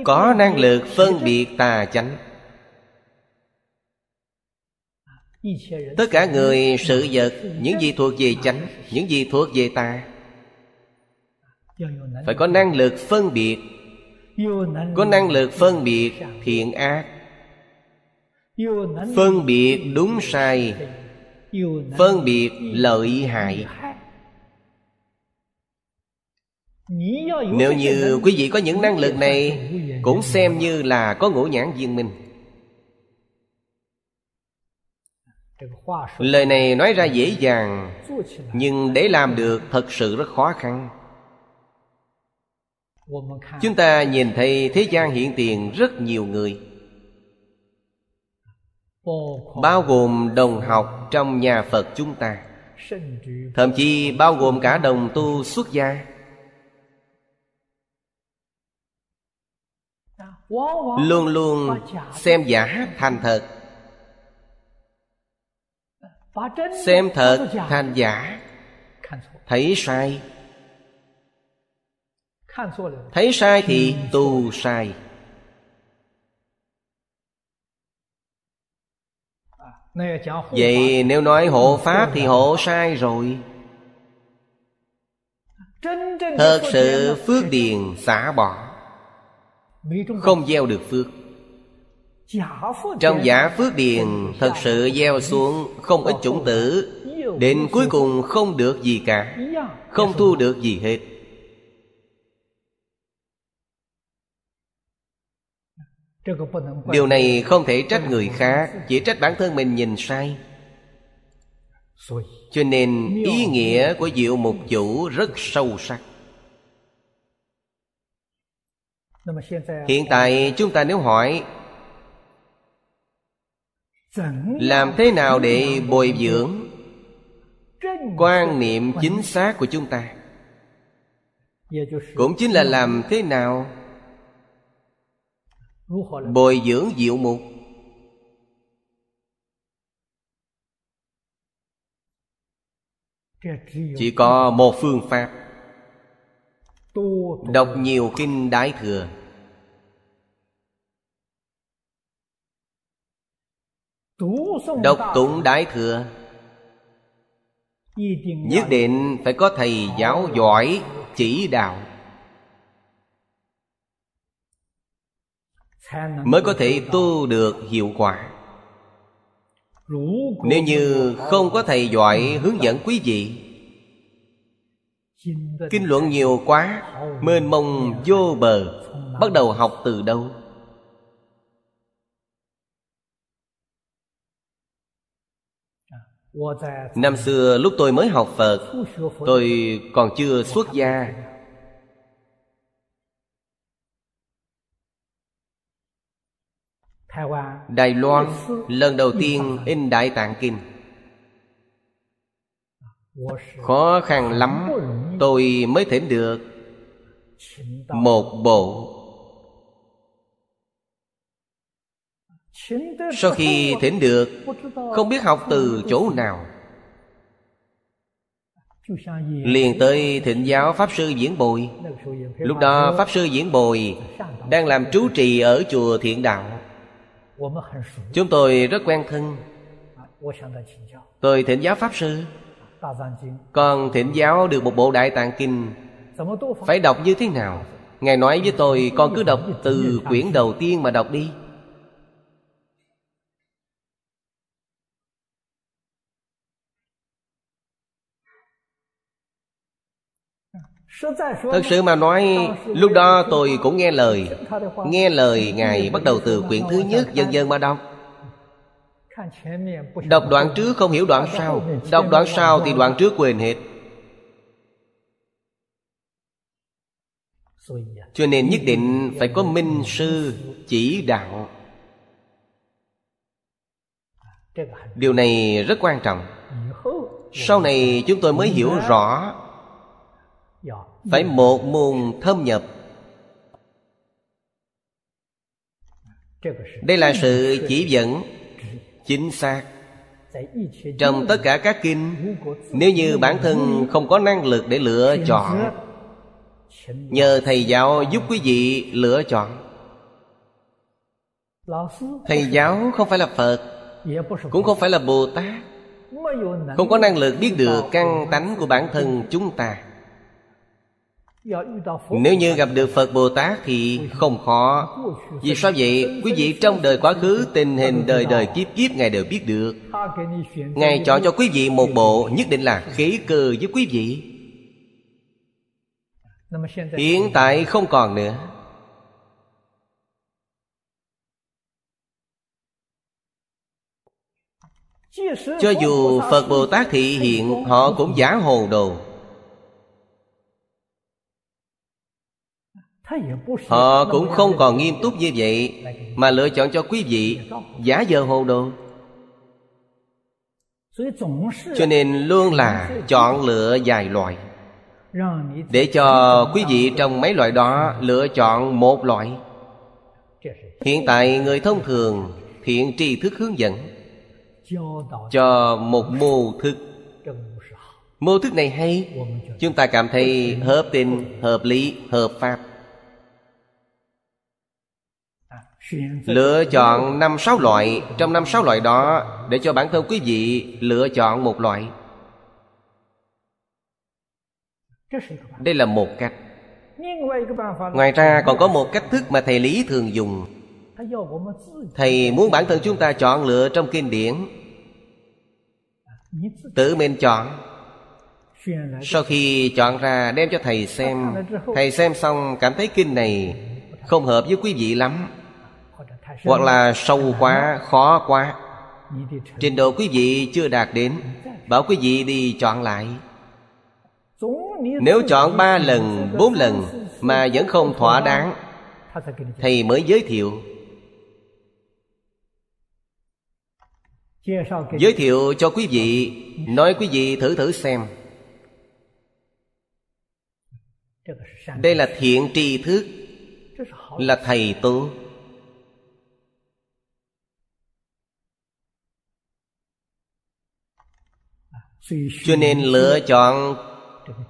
Có năng lực phân biệt tà chánh tất cả người sự vật những gì thuộc về chánh những gì thuộc về tà phải có năng lực phân biệt. có năng lực phân biệt thiện ác. phân biệt đúng sai. phân biệt lợi hại. nếu như quý vị có những năng lực này cũng xem như là có ngũ nhãn viên minh lời này nói ra dễ dàng nhưng để làm được thật sự rất khó khăn. Chúng ta nhìn thấy thế gian hiện tiền rất nhiều người bao gồm đồng học trong nhà phật chúng ta. Thậm chí bao gồm cả đồng tu xuất gia. Luôn luôn xem giả thành thật xem thật thành giả. Thấy sai. Thấy sai thì tu sai. Vậy nếu nói hộ pháp thì hộ sai rồi. Thật sự phước điền xả bỏ. Không gieo được phước trong giả phước điền thật sự gieo xuống không ít chủng tử, đến cuối cùng không được gì cả, không thu được gì hết. Điều này không thể trách người khác, chỉ trách bản thân mình nhìn sai. Cho nên ý nghĩa của diệu mục chủ rất sâu sắc. Hiện tại chúng ta nếu hỏi làm thế nào để bồi dưỡng? Quan niệm chính xác của chúng ta. Cũng chính là làm thế nào bồi dưỡng diệu mục? Chỉ có một phương pháp. Đọc nhiều kinh đại thừa đọc tụng đại thừa. Nhất định phải có thầy giáo giỏi chỉ đạo. Mới có thể tu được hiệu quả. Nếu như không có thầy giỏi hướng dẫn quý vị kinh luận nhiều quá mênh mông vô bờ bắt đầu học từ đâu năm xưa lúc tôi mới học phật, tôi còn chưa xuất gia. Đài loan, lần đầu tiên in đại tạng kinh. Khó khăn lắm, tôi mới thỉnh được một bộ sau khi thỉnh được, không biết học từ chỗ nào. Liền tới thịnh giáo pháp sư diễn bồi. Lúc đó, pháp sư diễn bồi đang làm trú trì ở chùa thiện đạo. Chúng tôi rất quen thân. Tôi thịnh giáo pháp sư. Còn thịnh giáo được một bộ đại tạng kinh. Phải đọc như thế nào? Ngài nói với tôi, con cứ đọc từ quyển đầu tiên mà đọc đi. Thật sự mà nói, Lúc đó tôi cũng nghe lời. Nghe lời Ngài bắt đầu từ quyển thứ nhất Dần dần mà đọc Đọc đoạn trước không hiểu đoạn sau. Đọc đoạn sau thì đoạn trước quên hết. Cho nên nhất định phải có minh sư chỉ đạo. Điều này rất quan trọng. Sau này chúng tôi mới hiểu rõ phải một môn thâm nhập. Đây là sự chỉ dẫn chính xác. Trong tất cả các kinh nếu như bản thân không có năng lực để lựa chọn nhờ thầy giáo giúp quý vị lựa chọn. Thầy giáo không phải là phật cũng không phải là bồ tát. Không có năng lực biết được căn tánh của bản thân chúng ta nếu như gặp được Phật Bồ Tát thì không khó. Vì sao vậy? Quý vị trong đời quá khứ, Tình hình đời đời kiếp kiếp Ngài đều biết được. Ngài chọn cho quý vị một bộ, Nhất định là khí cơ với quý vị. Hiện tại không còn nữa. Cho dù Phật Bồ Tát thị hiện, Họ cũng giả hồ đồ. Họ cũng không còn nghiêm túc như vậy Mà lựa chọn cho quý vị Giả giờ hồ đồ. Cho nên luôn là chọn lựa vài loại. Để cho quý vị trong mấy loại đó Lựa chọn một loại. Hiện tại người thông thường Thiện tri thức hướng dẫn Cho một mô thức. Mô thức này hay Chúng ta cảm thấy hợp tình, hợp lý, hợp pháp Lựa chọn năm sáu loại. Trong năm sáu loại đó, Để cho bản thân quý vị lựa chọn một loại. Đây là một cách. Ngoài ra còn có một cách thức mà thầy Lý thường dùng. Thầy muốn bản thân chúng ta chọn lựa trong kinh điển. Tự mình chọn. Sau khi chọn ra, đem cho thầy xem. Thầy xem xong, cảm thấy kinh này Không hợp với quý vị lắm hoặc là sâu quá, khó quá. Trình độ quý vị chưa đạt đến, bảo quý vị đi chọn lại. Nếu chọn ba lần, bốn lần mà vẫn không thỏa đáng, thầy mới giới thiệu. Giới thiệu cho quý vị, nói quý vị thử thử xem. Đây là thiện tri thức, là thầy tu. Cho nên lựa chọn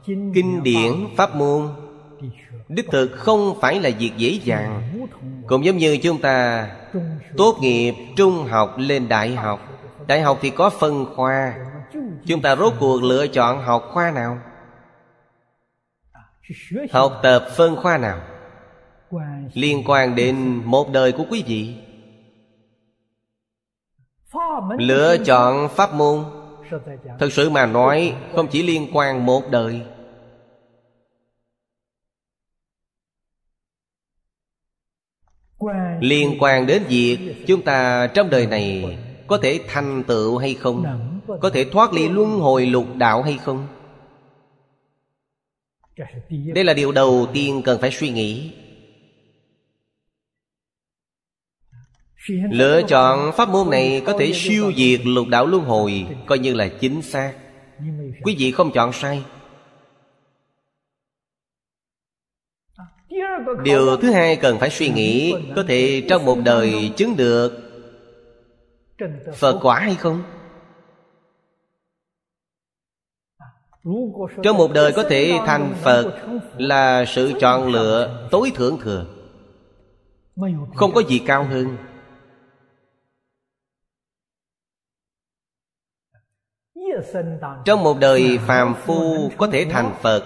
kinh điển pháp môn. Đích thực không phải là việc dễ dàng. Cũng giống như chúng ta, tốt nghiệp trung học lên đại học. Đại học thì có phân khoa. Chúng ta rốt cuộc lựa chọn học khoa nào? Học tập phân khoa nào? Liên quan đến một đời của quý vị. Lựa chọn pháp môn. Thật sự mà nói, Không chỉ liên quan một đời. Liên quan đến việc Chúng ta trong đời này Có thể thành tựu hay không? Có thể thoát ly luân hồi lục đạo hay không? Đây là điều đầu tiên cần phải suy nghĩ. Lựa chọn pháp môn này có thể siêu diệt lục đạo luân hồi Coi như là chính xác. Quý vị không chọn sai. Điều thứ hai cần phải suy nghĩ Có thể trong một đời chứng được Phật quả hay không? Trong một đời có thể thành Phật Là sự chọn lựa tối thượng thừa Không có gì cao hơn Trong một đời phàm phu có thể thành Phật.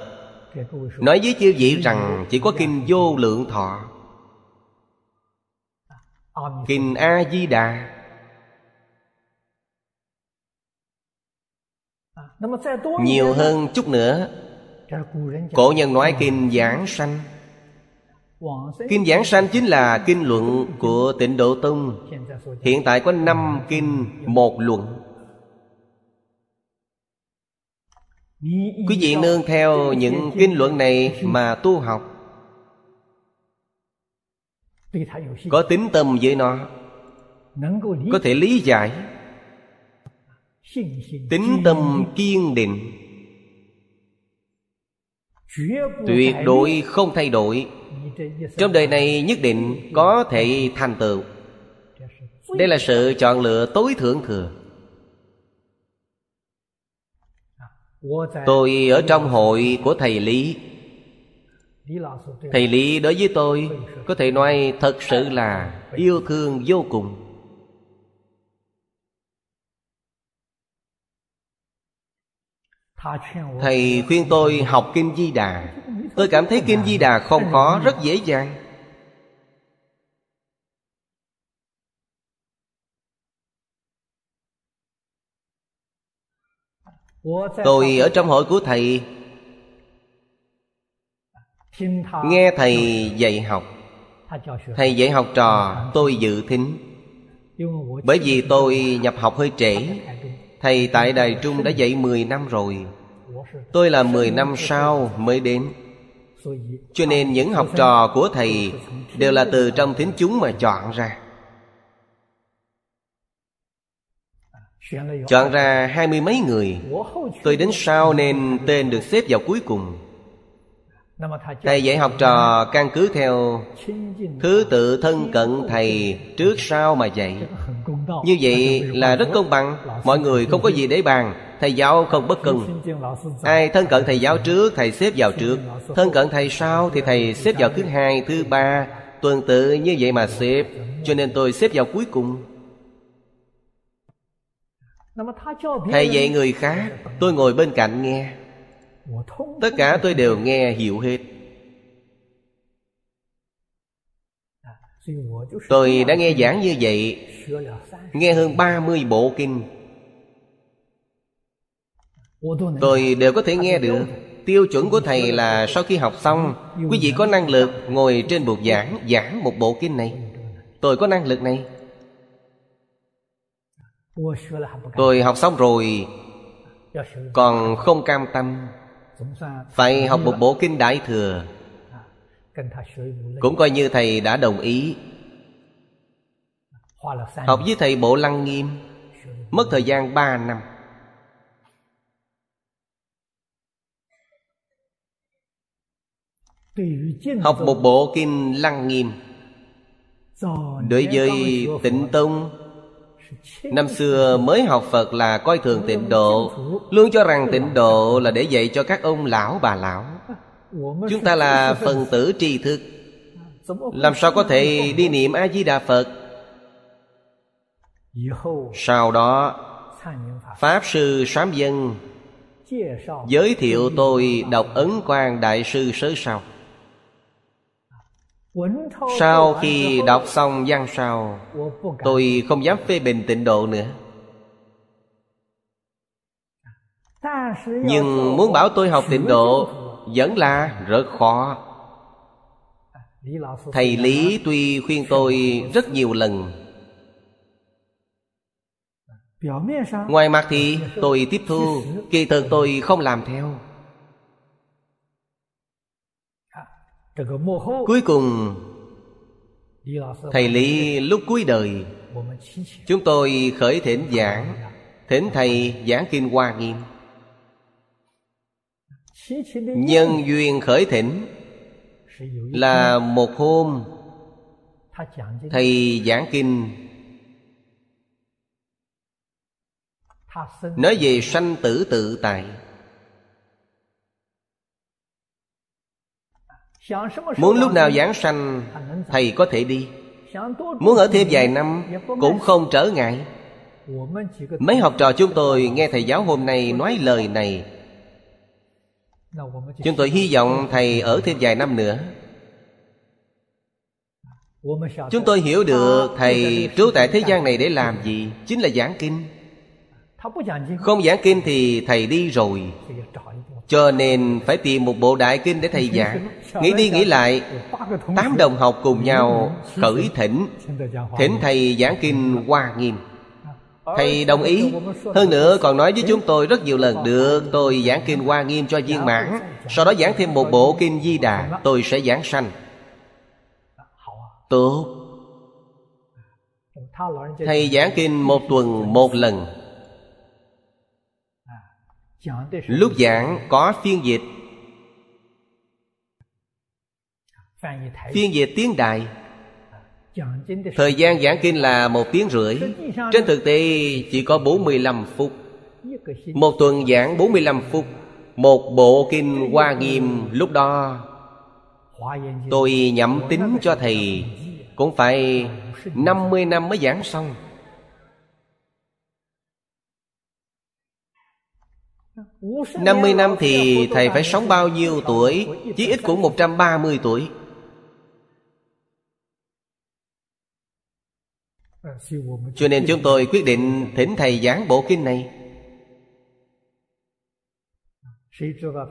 Nói với chư vị rằng Chỉ có Kinh Vô Lượng Thọ. Kinh A-di-đà. Nhiều hơn chút nữa Cổ nhân nói Kinh Giảng Sanh. Kinh Giảng Sanh chính là kinh luận của tịnh Độ Tông. Hiện tại có năm kinh một luận Quý vị nương theo những kinh luận này mà tu học, Có tính tâm với nó, Có thể lý giải. Tính tâm kiên định, Tuyệt đối không thay đổi. Trong đời này nhất định có thể thành tựu. Đây là sự chọn lựa tối thượng thừa. Tôi ở trong hội của thầy Lý. Thầy Lý đối với tôi Có thể nói thật sự là yêu thương vô cùng. Thầy khuyên tôi học Kinh Di Đà. Tôi cảm thấy Kinh Di Đà không khó, rất dễ dàng Tôi ở trong hội của thầy. Nghe thầy dạy học. Thầy dạy học trò tôi dự thính. Bởi vì tôi nhập học hơi trễ. Thầy tại Đài Trung đã dạy 10 năm rồi. Tôi là 10 năm sau mới đến. Cho nên những học trò của thầy Đều là từ trong thính chúng mà chọn ra Chọn ra hai mươi mấy người. Tôi đến sau nên tên được xếp vào cuối cùng. Thầy dạy học trò căn cứ theo Thứ tự thân cận thầy trước sau mà dạy. Như vậy là rất công bằng. Mọi người không có gì để bàn. Thầy giáo không bất công Ai thân cận thầy giáo trước Thầy xếp vào trước. Thân cận thầy sau Thì thầy xếp vào thứ hai, thứ ba. Tuần tự như vậy mà xếp. Cho nên tôi xếp vào cuối cùng. Thầy dạy người khác Tôi ngồi bên cạnh nghe. Tất cả tôi đều nghe hiểu hết. Tôi đã nghe giảng như vậy. Nghe hơn 30 bộ kinh. Tôi đều có thể nghe được. Tiêu chuẩn của Thầy là sau khi học xong Quý vị có năng lực ngồi trên bục giảng Giảng một bộ kinh này. Tôi có năng lực này Tôi học xong rồi, Còn không cam tâm. Phải học một bộ kinh Đại Thừa. Cũng coi như thầy đã đồng ý. Học với thầy Bộ Lăng Nghiêm, Mất thời gian 3 năm. Học một bộ kinh Lăng Nghiêm. Đối với tịnh Tông Năm xưa mới học Phật là coi thường tịnh độ, Luôn cho rằng tịnh độ là để dạy cho các ông lão bà lão. Chúng ta là phần tử tri thức. Làm sao có thể đi niệm A-di-đà Phật? Sau đó, Pháp Sư Sám Dân Giới thiệu tôi đọc Ấn quang Đại sư Sớ sau sau khi đọc xong văn sao Tôi không dám phê bình tịnh độ nữa. Nhưng muốn bảo tôi học tịnh độ Vẫn là rất khó. Thầy Lý tuy khuyên tôi rất nhiều lần. Ngoài mặt thì tôi tiếp thu Kỳ thực tôi không làm theo Cuối cùng Thầy Lý lúc cuối đời Chúng tôi khởi thỉnh giảng. Thỉnh Thầy giảng Kinh Hoa Nghiêm. Nhân duyên khởi thỉnh Là một hôm Thầy giảng kinh Nói về sanh tử tự tại Muốn lúc nào giảng sanh, Thầy có thể đi. Muốn ở thêm vài năm, Cũng không trở ngại. Mấy học trò chúng tôi nghe thầy giáo hôm nay nói lời này. Chúng tôi hy vọng thầy ở thêm vài năm nữa. Chúng tôi hiểu được thầy trú tại thế gian này để làm gì, Chính là giảng kinh. Không giảng kinh thì thầy đi rồi. Cho nên phải tìm một bộ đại kinh để thầy giảng. Nghĩ đi nghĩ lại Tám đồng học cùng nhau khởi thỉnh. Thỉnh thầy giảng kinh Hoa Nghiêm. Thầy đồng ý. Hơn nữa còn nói với chúng tôi rất nhiều lần Được tôi giảng kinh Hoa Nghiêm cho viên mãn. Sau đó giảng thêm một bộ kinh Di Đà. Tôi sẽ giảng sanh. Tốt. Thầy giảng kinh một tuần một lần Lúc giảng có phiên dịch. Phiên dịch tiếng Đại Thời gian giảng kinh là một tiếng rưỡi. Trên thực tế chỉ có 45 phút. Một tuần giảng 45 phút. Một bộ kinh Hoa Nghiêm lúc đó. Tôi nhậm tính cho thầy. Cũng phải 50 năm mới giảng xong 50 năm thì thầy phải sống bao nhiêu tuổi? Chí ít cũng 130 tuổi. Cho nên chúng tôi quyết định thỉnh thầy giảng bộ kinh này.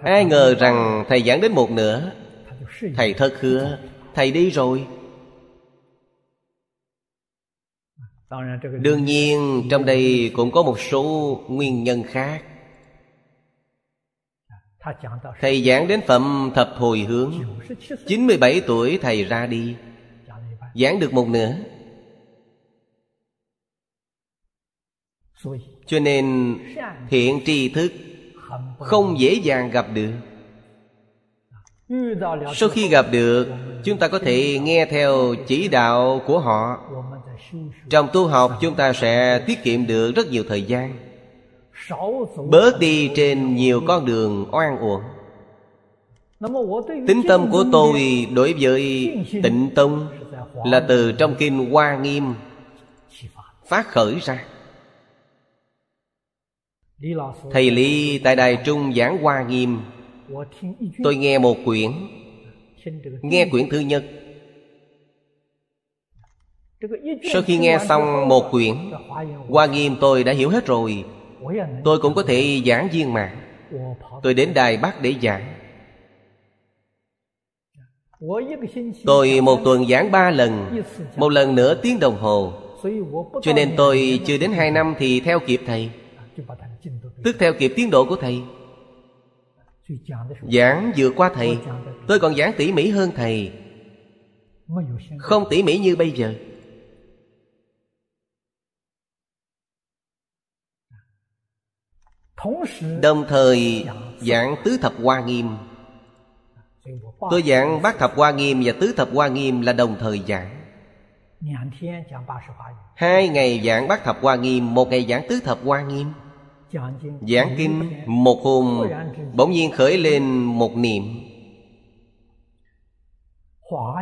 Ai ngờ rằng thầy giảng đến một nửa. Thầy thất hứa, Thầy đi rồi. Đương nhiên, trong đây cũng có một số nguyên nhân khác. Thầy giảng đến phẩm thập hồi hướng. 97 tuổi thầy ra đi. Giảng được một nửa. Cho nên thiện tri thức Không dễ dàng gặp được. Sau khi gặp được Chúng ta có thể nghe theo chỉ đạo của họ. Trong tu học chúng ta sẽ tiết kiệm được rất nhiều thời gian Bớt đi trên nhiều con đường oan uổng. Tính tâm của tôi đối với tịnh tông Là từ trong kinh Hoa Nghiêm Phát khởi ra. Thầy Lý tại Đài Trung giảng Hoa Nghiêm. Tôi nghe một quyển Nghe quyển thứ nhất. Sau khi nghe xong một quyển Hoa Nghiêm tôi đã hiểu hết rồi Tôi cũng có thể giảng viên mạng Tôi đến Đài Bắc để giảng. Tôi một tuần giảng ba lần Một lần nửa tiếng đồng hồ. Cho nên tôi chưa đến hai năm thì theo kịp thầy. Tức theo kịp tiến độ của thầy. Giảng vượt qua thầy. Tôi còn giảng tỉ mỉ hơn thầy. Không tỉ mỉ như bây giờ Đồng thời giảng tứ thập hoa nghiêm. Tôi giảng bát thập hoa nghiêm và tứ thập hoa nghiêm là đồng thời giảng. Hai ngày giảng bát thập hoa nghiêm, Một ngày giảng tứ thập hoa nghiêm. Giảng kinh một hôm, Bỗng nhiên khởi lên một niệm.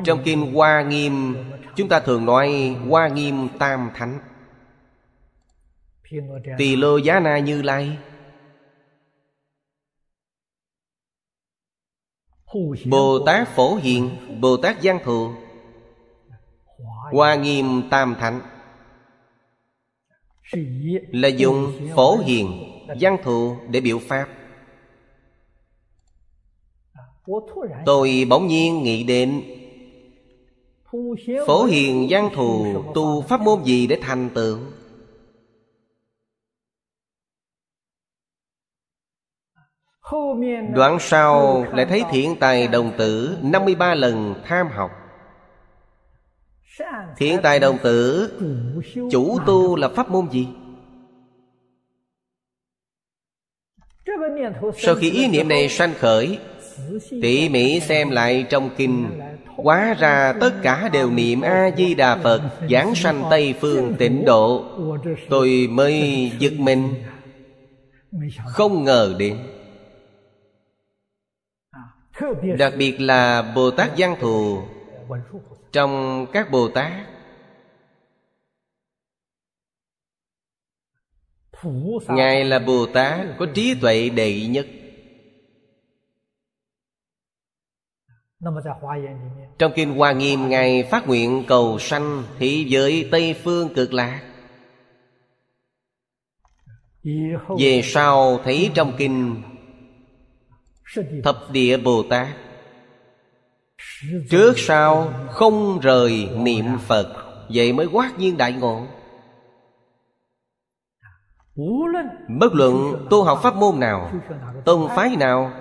Trong kinh Hoa Nghiêm, Chúng ta thường nói Hoa Nghiêm Tam Thánh. Tỳ lô giá na như lai. Bồ Tát Phổ Hiền Bồ Tát Giang Thù, Hoa Nghiêm Tam Thánh. Là dùng Phổ Hiền, giang Thù để biểu pháp. Tôi bỗng nhiên nghĩ đến Phổ Hiền, giang Thù tu pháp môn gì để thành tựu? Đoạn sau lại thấy thiện tài đồng tử 53 lần tham học? Thiện tài đồng tử Chủ tu là pháp môn gì? Sau khi ý niệm này sanh khởi, Tỉ mỉ xem lại trong kinh, Hóa ra tất cả đều niệm A-di-đà Phật Giảng sanh Tây Phương tịnh độ. Tôi mới giật mình, Không ngờ đến. Đặc biệt là Bồ Tát Giang Thù Trong các Bồ Tát. Ngài là Bồ Tát có trí tuệ đệ nhất. Trong Kinh Hoa Nghiêm, Ngài phát nguyện cầu sanh Thị giới Tây Phương cực lạc. Về sau, thấy trong Kinh Thập địa Bồ Tát Trước sau không rời niệm Phật Vậy mới quát nhiên đại ngộ. Bất luận tu học pháp môn nào Tông phái nào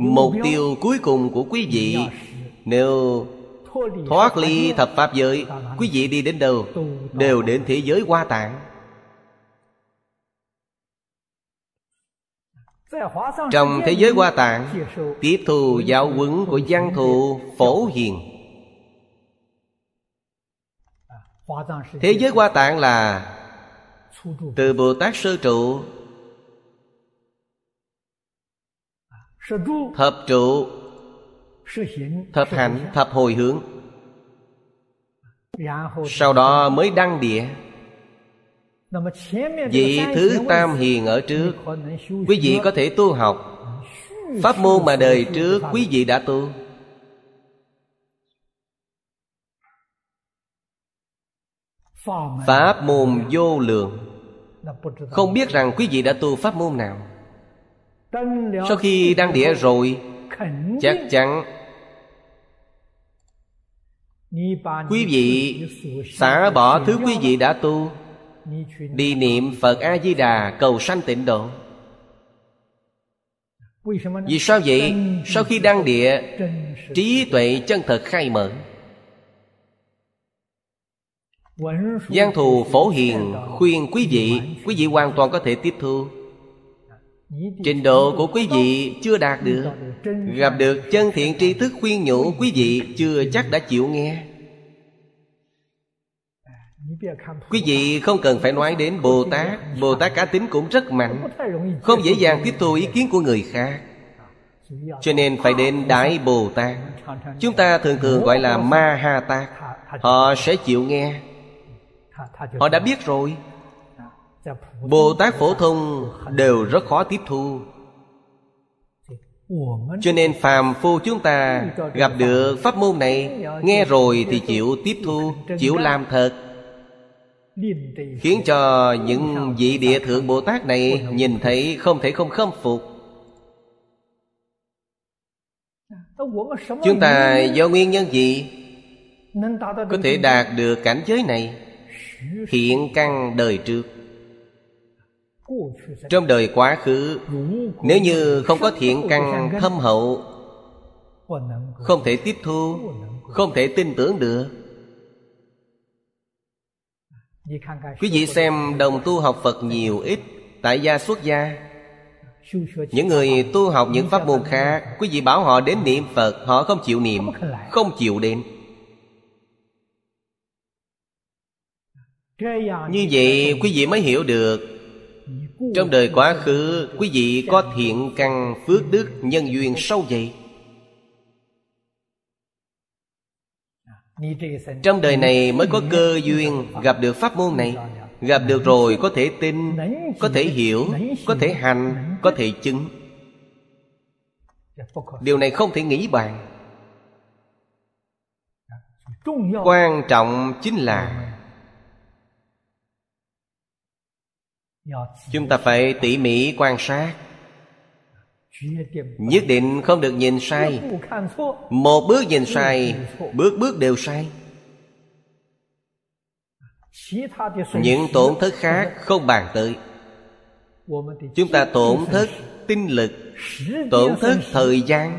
Mục tiêu cuối cùng của quý vị Nếu thoát ly thập pháp giới Quý vị đi đến đâu? Đều đến thế giới hoa tạng Trong thế giới hoa tạng, Tiếp thu giáo huấn của văn thù phổ hiền. Thế giới hoa tạng là Từ Bồ Tát Sơ Trụ, Thập trụ, Thập hạnh, Thập hồi hướng. Sau đó mới đăng địa. Vị thứ tam hiền ở trước. Quý vị có thể tu học. Pháp môn mà đời trước quý vị đã tu. Pháp môn vô lượng. Không biết rằng quý vị đã tu pháp môn nào. Sau khi đăng địa rồi Chắc chắn Quý vị xả bỏ thứ quý vị đã tu Đi niệm Phật A-di-đà cầu sanh tịnh độ. Vì sao vậy? Sau khi đăng địa Trí tuệ chân thật khai mở. Giang thù phổ hiền khuyên quý vị Quý vị hoàn toàn có thể tiếp thu. Trình độ của quý vị chưa đạt được Gặp được chân thiện tri thức khuyên nhủ Quý vị chưa chắc đã chịu nghe Quý vị không cần phải nói đến Bồ Tát. Bồ Tát cá tính cũng rất mạnh Không dễ dàng tiếp thu ý kiến của người khác. Cho nên phải đến Đại Bồ Tát. Chúng ta thường thường gọi là Ma Ha Tát. Họ sẽ chịu nghe. Họ đã biết rồi. Bồ Tát phổ thông đều rất khó tiếp thu. Cho nên phàm phu chúng ta gặp được pháp môn này Nghe rồi thì chịu tiếp thu Chịu làm thật Khiến cho những vị địa thượng Bồ Tát này Nhìn thấy không thể không khâm phục. Chúng ta do nguyên nhân gì? Có thể đạt được cảnh giới này? Hiện căn đời trước. Trong đời quá khứ Nếu như không có thiện căn thâm hậu Không thể tiếp thu Không thể tin tưởng được Quý vị xem đồng tu học Phật nhiều ít Tại gia xuất gia. Những người tu học những pháp môn khác Quý vị bảo họ đến niệm Phật Họ không chịu niệm Không chịu đến. Như vậy quý vị mới hiểu được. Trong đời quá khứ Quý vị có thiện căn phước đức nhân duyên sâu dày Trong đời này mới có cơ duyên gặp được pháp môn này. Gặp được rồi có thể tin, Có thể hiểu, Có thể hành, Có thể chứng. Điều này không thể nghĩ bàn. Quan trọng chính là Chúng ta phải tỉ mỉ quan sát. Nhất định không được nhìn sai. Một bước nhìn sai Bước bước đều sai. Những tổn thất khác không bàn tới. Chúng ta tổn thất tinh lực Tổn thất thời gian.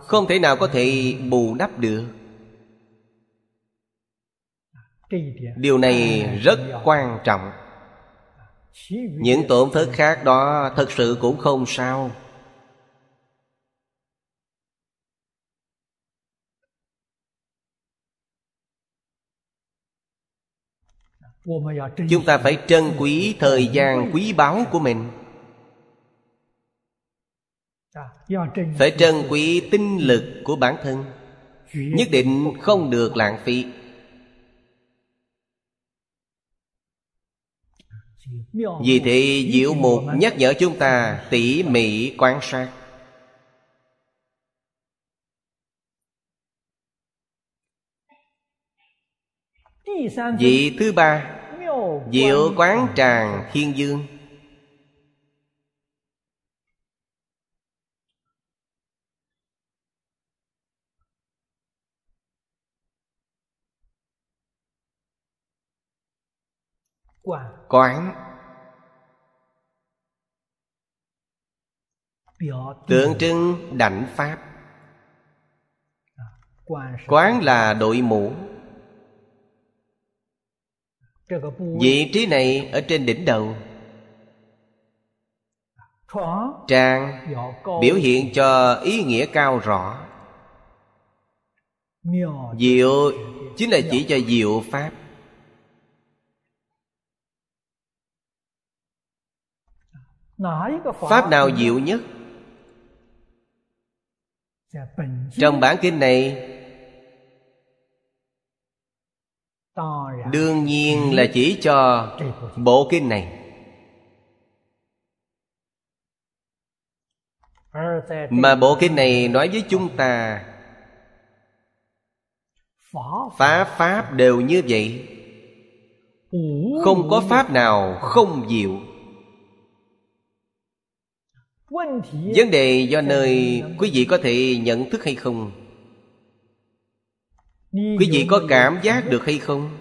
Không thể nào có thể bù đắp được. Điều này rất quan trọng những tổn thất khác đó thật sự cũng không sao. Chúng ta phải trân quý thời gian quý báu của mình. Phải trân quý tinh lực của bản thân. Nhất định không được lãng phí. Vì thế diệu mục nhắc nhở chúng ta tỉ mỉ quan sát. Vị thứ ba, diệu quán tràng thiên dương quán. Tượng trưng đảnh pháp. Quán là đội mũ. Vị trí này ở trên đỉnh đầu. Trang biểu hiện cho ý nghĩa cao rõ. Diệu chính là chỉ cho diệu pháp. Pháp nào diệu nhất? Trong bản kinh này đương nhiên là chỉ cho bộ kinh này. Mà bộ kinh này nói với chúng ta phá pháp đều như vậy. Không có pháp nào không diệu vấn đề do nơi quý vị có thể nhận thức hay không? Quý vị có cảm giác được hay không?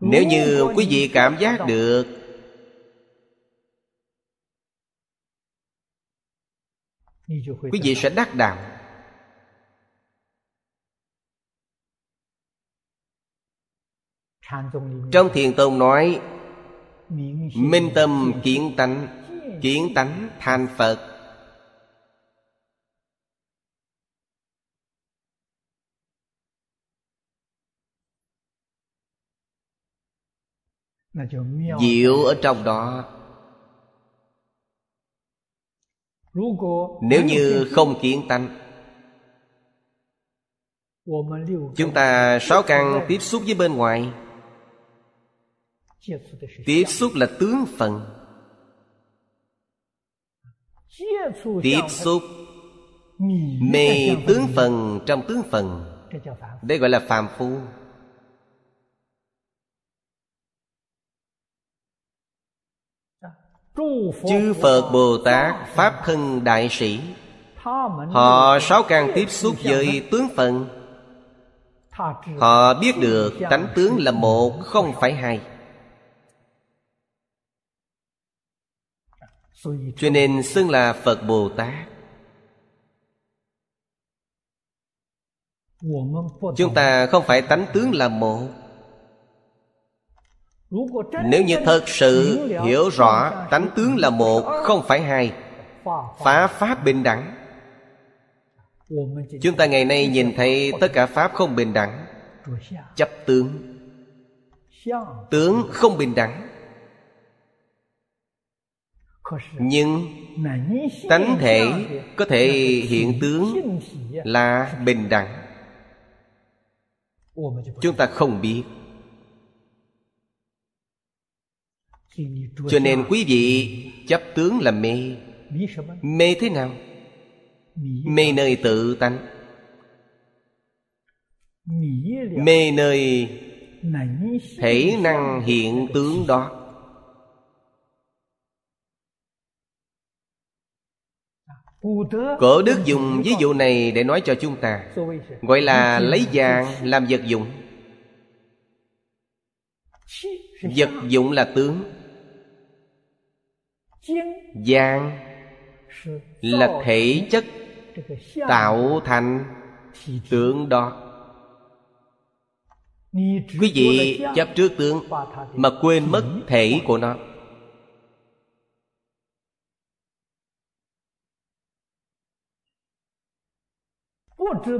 Nếu như quý vị cảm giác được, quý vị sẽ đắc đạo. Trong thiền tông nói, minh tâm kiến tánh kiến tánh thành phật. Diệu ở trong đó. Nếu như không kiến tánh, chúng ta sáu căn tiếp xúc với bên ngoài tiếp xúc là tướng phần. Tiếp xúc mê tướng phần trong tướng phần. đây gọi là phàm phu. Chư phật bồ tát pháp thân đại sĩ. Họ sáu căn tiếp xúc với tướng phần. Họ biết được tánh tướng là một không phải hai cho nên xưng là phật bồ tát. Chúng ta không phải tánh tướng là một. Nếu như thật sự hiểu rõ tánh tướng là một không phải hai. phá pháp bình đẳng. Chúng ta ngày nay nhìn thấy tất cả pháp không bình đẳng. Chấp tướng. Tướng không bình đẳng nhưng tánh thể có thể hiện tướng là bình đẳng. chúng ta không biết. Cho nên quý vị chấp tướng là mê. mê thế nào? mê nơi tự tánh. mê nơi thể năng hiện tướng đó Cổ đức dùng ví dụ này để nói cho chúng ta. Gọi là lấy vàng làm vật dụng. Vật dụng là tướng. Vàng là thể chất tạo thành Tướng đó. Quý vị chấp trước tướng Mà quên mất thể của nó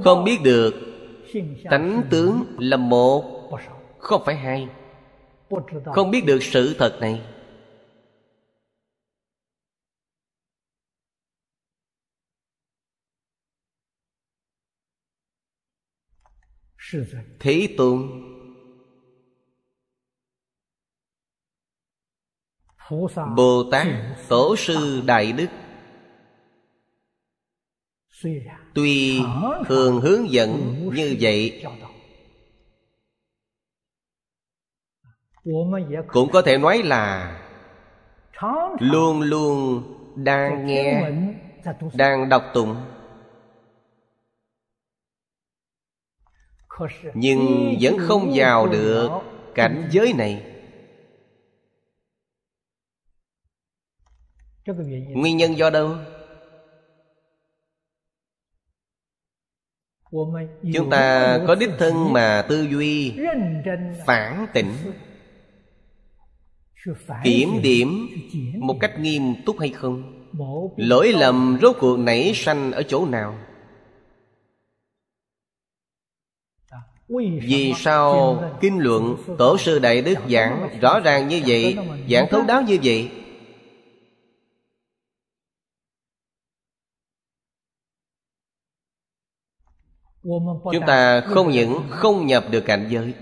Không biết được. Tánh tướng là một. Không phải hai. Không biết được sự thật này. Thế Tôn. Bồ Tát Tổ sư Đại Đức. Tuy thường hướng dẫn như vậy, Cũng có thể nói là Luôn luôn đang nghe, Đang đọc tụng Nhưng vẫn không vào được cảnh giới này Nguyên nhân do đâu? Chúng ta có đích thân mà tư duy Phản tỉnh. Kiểm điểm một cách nghiêm túc hay không? Lỗi lầm rốt cuộc nảy sanh ở chỗ nào? Vì sao kinh luận Tổ sư Đại Đức giảng rõ ràng như vậy Giảng thấu đáo như vậy Chúng ta không những không nhập được cảnh giới.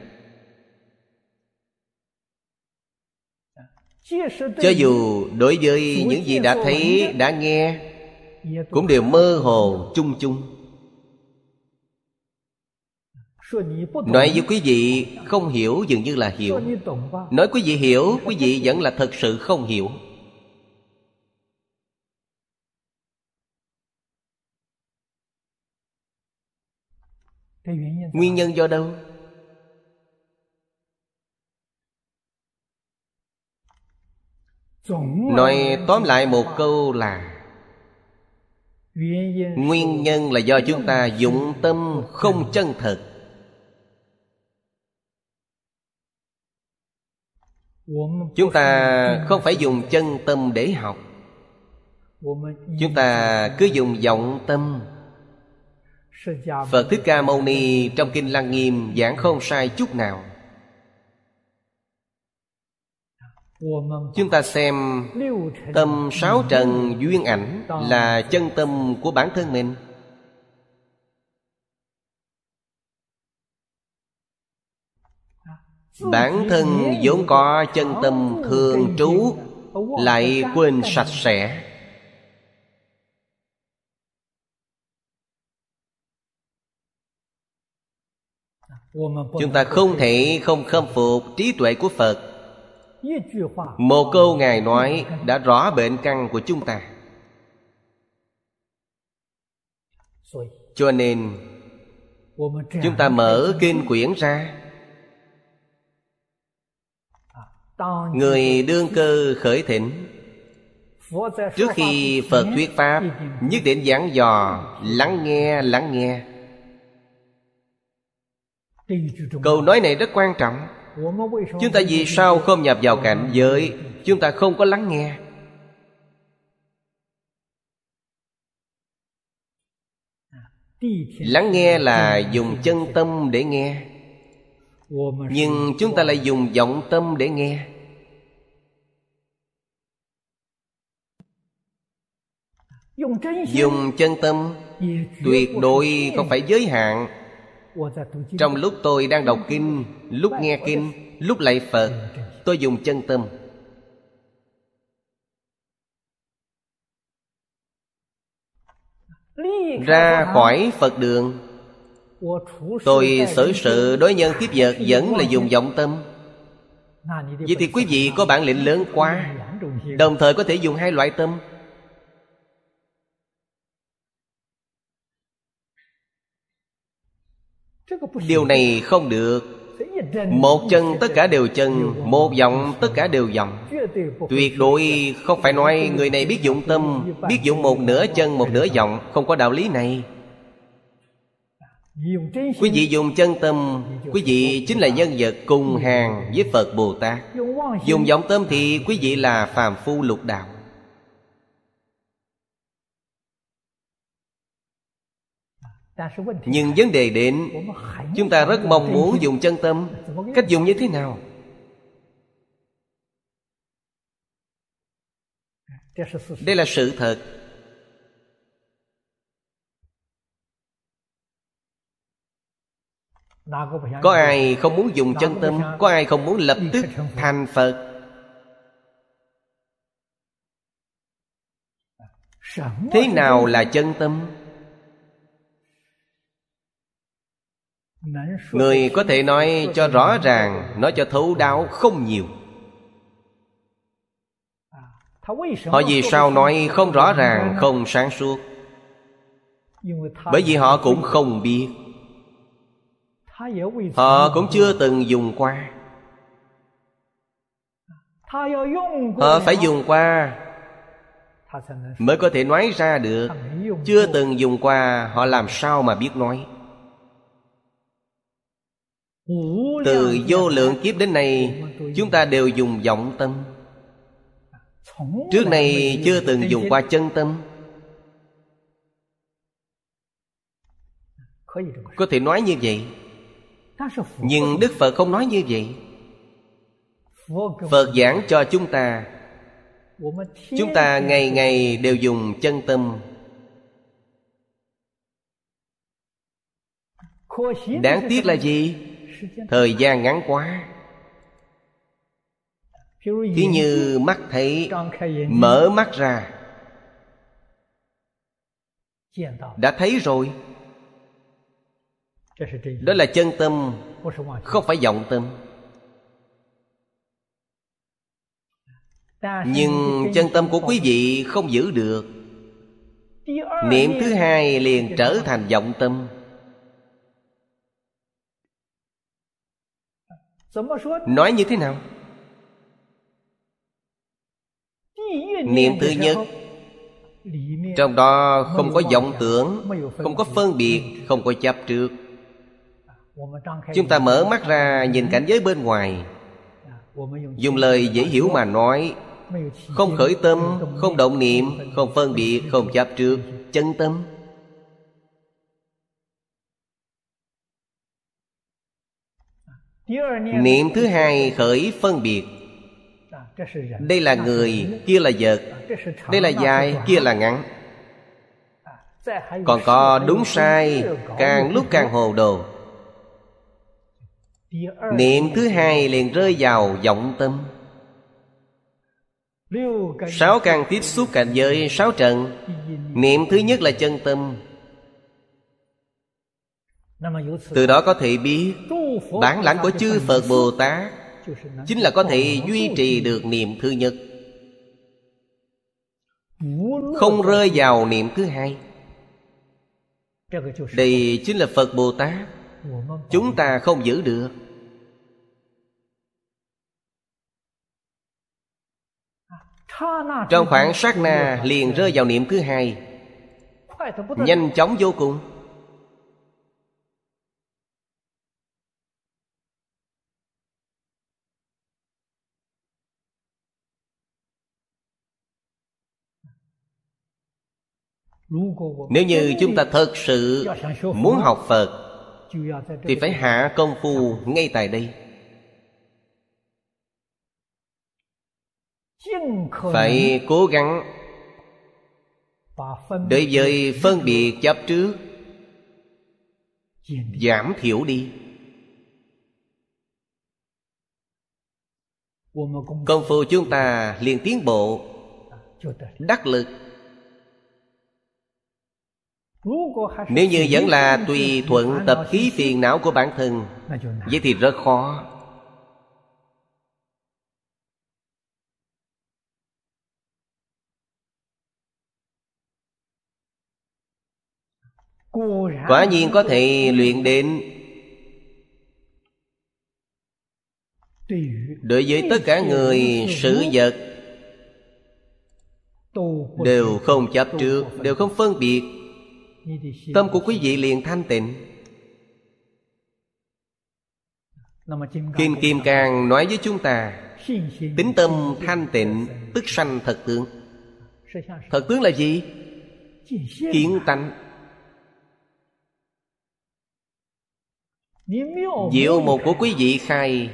Cho dù đối với những gì đã thấy, đã nghe Cũng đều mơ hồ, chung chung. Nói với quý vị không hiểu dường như là hiểu. Nói quý vị hiểu, quý vị vẫn là thật sự không hiểu. Nguyên nhân do đâu? Nói tóm lại một câu là Nguyên nhân là do chúng ta dụng tâm không chân thật. Chúng ta không phải dùng chân tâm để học. Chúng ta cứ dùng vọng tâm Phật Thích Ca Mâu Ni trong Kinh Lăng Nghiêm giảng không sai chút nào. Chúng ta xem Tâm sáu trần duyên ảnh Là chân tâm của bản thân mình. Bản thân vốn có chân tâm thường trú Lại quên sạch sẽ Chúng ta không thể không khâm phục trí tuệ của Phật. Một câu Ngài nói đã rõ bệnh căn của chúng ta. Cho nên Chúng ta mở kinh quyển ra. Người đương cơ khởi thỉnh Trước khi Phật thuyết Pháp Nhất định giảng dò Lắng nghe, lắng nghe Câu nói này rất quan trọng. Chúng ta vì sao không nhập vào cảnh giới? Chúng ta không có lắng nghe. Lắng nghe là dùng chân tâm để nghe. Nhưng chúng ta lại dùng vọng tâm để nghe. Dùng chân tâm Tuyệt đối không phải giới hạn trong lúc tôi đang đọc kinh, lúc nghe kinh, lúc lạy phật, tôi dùng chân tâm. Ra khỏi phật đường, tôi xử sự đối nhân tiếp vật vẫn là dùng vọng tâm. Vậy thì quý vị có bản lĩnh lớn quá, đồng thời có thể dùng hai loại tâm. Điều này không được. Một chân tất cả đều chân một giọng tất cả đều giọng tuyệt đối không phải nói người này biết dụng tâm biết dụng một nửa chân một nửa giọng không có đạo lý này. Quý vị dùng chân tâm Quý vị chính là nhân vật cùng hàng với Phật Bồ Tát. Dùng vọng tâm thì quý vị là phàm phu lục đạo Nhưng vấn đề đến Chúng ta rất mong muốn dùng chân tâm. Cách dùng như thế nào? Đây là sự thật. Có ai không muốn dùng chân tâm? Có ai không muốn lập tức thành Phật? Thế nào là chân tâm Người có thể nói cho rõ ràng Nói cho thấu đáo không nhiều. Họ vì sao nói không rõ ràng Không sáng suốt? Bởi vì họ cũng không biết. Họ cũng chưa từng dùng qua. Họ phải dùng qua Mới có thể nói ra được. Chưa từng dùng qua Họ làm sao mà biết nói Từ vô lượng kiếp đến nay Chúng ta đều dùng vọng tâm. Trước này chưa từng dùng qua chân tâm. Có thể nói như vậy. Nhưng Đức Phật không nói như vậy. Phật giảng cho chúng ta. Chúng ta ngày ngày đều dùng chân tâm. Đáng tiếc là gì? Thời gian ngắn quá. Thí như mắt thấy Mở mắt ra. Đã thấy rồi. Đó là chân tâm, Không phải vọng tâm. Nhưng chân tâm của quý vị không giữ được. Niệm thứ hai liền trở thành vọng tâm. Nói như thế nào? Niệm thứ nhất Trong đó không có vọng tưởng Không có phân biệt Không có chấp trước。Chúng ta mở mắt ra nhìn cảnh giới bên ngoài. Dùng lời dễ hiểu mà nói. Không khởi tâm Không động niệm Không phân biệt Không chấp trước. Chân tâm Niệm thứ hai khởi phân biệt. Đây là người, kia là vật. Đây là dài, kia là ngắn. Còn có đúng sai Càng lúc càng hồ đồ. Niệm thứ hai liền rơi vào vọng tâm. Sáu càng tiếp xúc cảnh giới sáu trận. Niệm thứ nhất là chân tâm. Từ đó có thể biết, Bản lãnh của chư Phật Bồ Tát Chính là có thể duy trì được niệm thứ nhất. Không rơi vào niệm thứ hai. Đây chính là Phật Bồ Tát. Chúng ta không giữ được. Trong khoảng sát na liền rơi vào niệm thứ hai. Nhanh chóng vô cùng. Nếu như chúng ta thật sự muốn học Phật Thì phải hạ công phu ngay tại đây. Phải cố gắng Đối với phân biệt chấp trước Giảm thiểu đi. Công phu chúng ta liền tiến bộ Đắc lực nếu như vẫn là tùy thuận tập khí phiền não của bản thân, Vậy thì rất khó. Quả nhiên có thể luyện đến Đối với tất cả người, sự vật Đều không chấp trước, Đều không phân biệt. Tâm của quý vị liền thanh tịnh. Kim Kim càng nói với chúng ta, Tính tâm thanh tịnh, Tức sanh thật tướng. Thật tướng là gì? Kiến tánh. Diệu một của quý vị khai.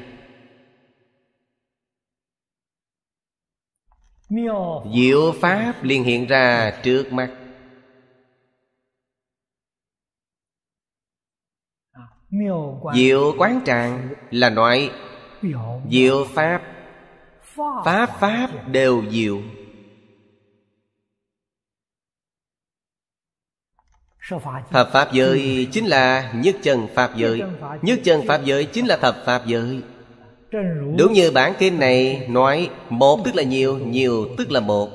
Diệu Pháp liền hiện ra trước mắt. Diệu quán tràng là nói Diệu Pháp. Pháp Pháp đều diệu. Thập Pháp giới chính là nhất chân Pháp giới. Nhất chân Pháp giới chính là thập Pháp giới. Đúng như bản kinh này nói Một tức là nhiều, nhiều tức là một.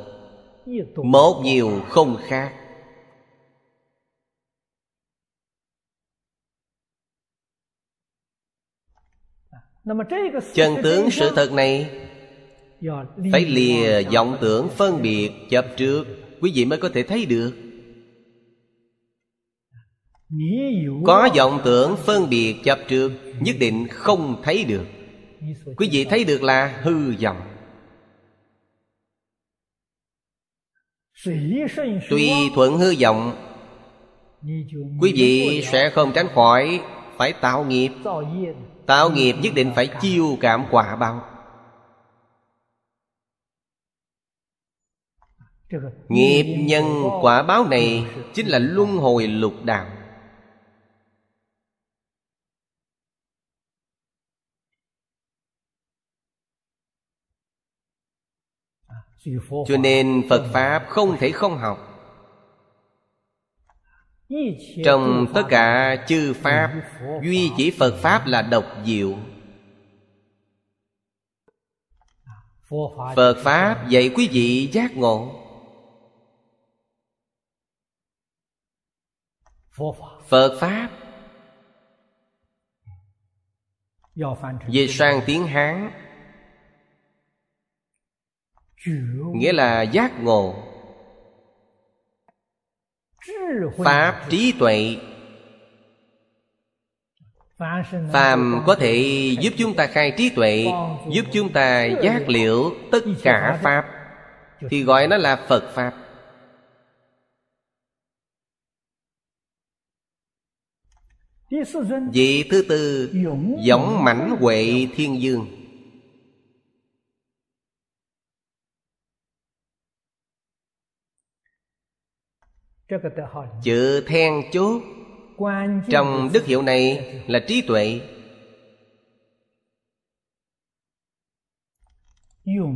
Một nhiều không khác Chân tướng sự thật này Phải lìa vọng tưởng phân biệt chấp trước. Quý vị mới có thể thấy được. Có vọng tưởng phân biệt chấp trước Nhất định không thấy được. Quý vị thấy được là hư vọng. Tùy thuận hư vọng Quý vị sẽ không tránh khỏi Phải tạo nghiệp Tạo nghiệp nhất định phải chiêu cảm quả báo. Nghiệp nhân quả báo này Chính là luân hồi lục đạo. Cho nên Phật Pháp không thể không học trong tất cả chư Pháp, Duy chỉ Phật Pháp là độc diệu. Phật Pháp dạy quý vị giác ngộ. Phật Pháp Dịch sang tiếng Hán, Nghĩa là giác ngộ. Pháp trí tuệ. Phàm có thể giúp chúng ta khai trí tuệ, Giúp chúng ta giác liệu tất cả Pháp, Thì gọi nó là Phật Pháp. Vị thứ tư Giống mãnh huệ thiên dương. Chữ then chốt Trong đức hiệu này là trí tuệ.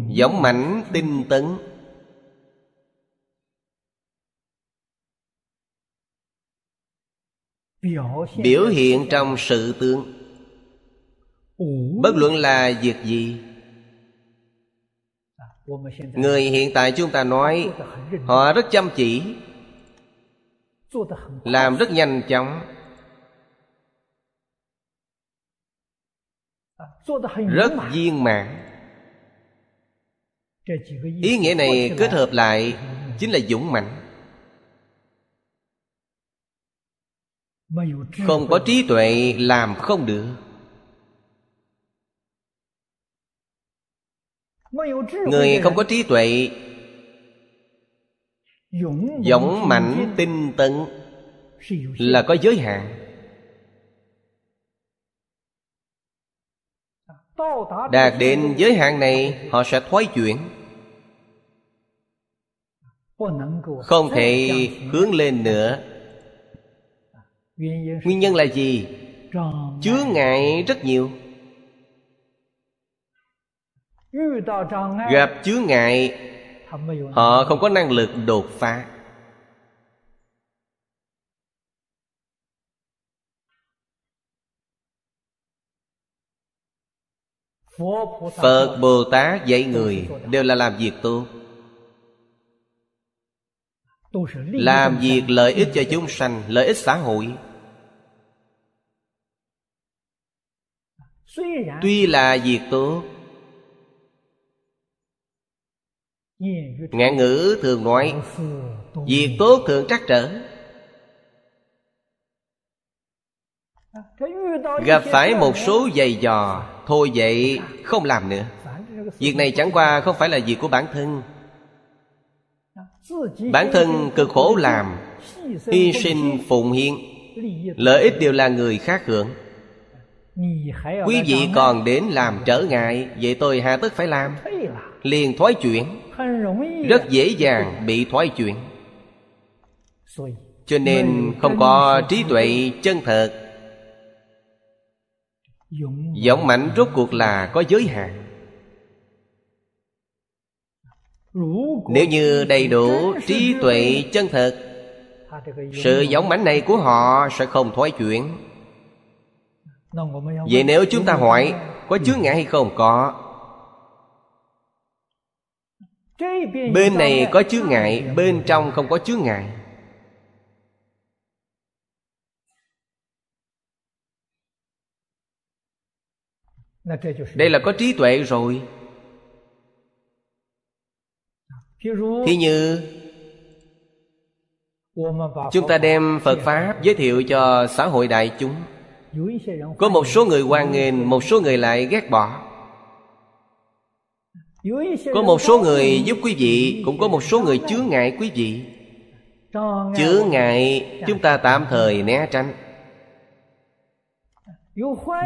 Giống mảnh tinh tấn. Biểu hiện trong sự tướng Bất luận là việc gì. Người hiện tại chúng ta nói Họ rất chăm chỉ làm rất nhanh chóng. Rất viên mãn. ý nghĩa này kết hợp lại chính là dũng mạnh không có trí tuệ làm không được. Người không có trí tuệ Dũng mạnh tinh tấn Là có giới hạn. Đạt đến giới hạn này Họ sẽ thoái chuyển. Không thể hướng lên nữa. Nguyên nhân là gì? Chứa ngại rất nhiều. Gặp chứa ngại họ không có năng lực đột phá. Phật bồ tát dạy người đều là làm việc tốt. Làm việc lợi ích cho chúng sanh lợi ích xã hội. Tuy là việc tốt Ngạn ngữ thường nói, Việc tốt thường trắc trở. Gặp phải một số giày dò, Thôi vậy không làm nữa. Việc này chẳng qua không phải là việc của bản thân. Bản thân cực khổ làm, Hy sinh phụng hiến, Lợi ích đều là người khác hưởng. Quý vị còn đến làm trở ngại, Vậy tôi hà tất phải làm. Liền thoái chuyển. Rất dễ dàng bị thoái chuyển Cho nên không có trí tuệ chân thật. Giọng mạnh rốt cuộc là có giới hạn. Nếu như đầy đủ trí tuệ chân thật Sự giống mãnh này của họ sẽ không thoái chuyển Vậy nếu chúng ta hỏi Có chướng ngại hay không? Có Bên này có chướng ngại Bên trong không có chướng ngại. Đây là có trí tuệ rồi. Thí như Chúng ta đem Phật Pháp giới thiệu cho xã hội đại chúng. Có một số người hoan nghênh Một số người lại ghét bỏ Có một số người giúp quý vị Cũng có một số người chướng ngại quý vị. Chướng ngại chúng ta tạm thời né tránh.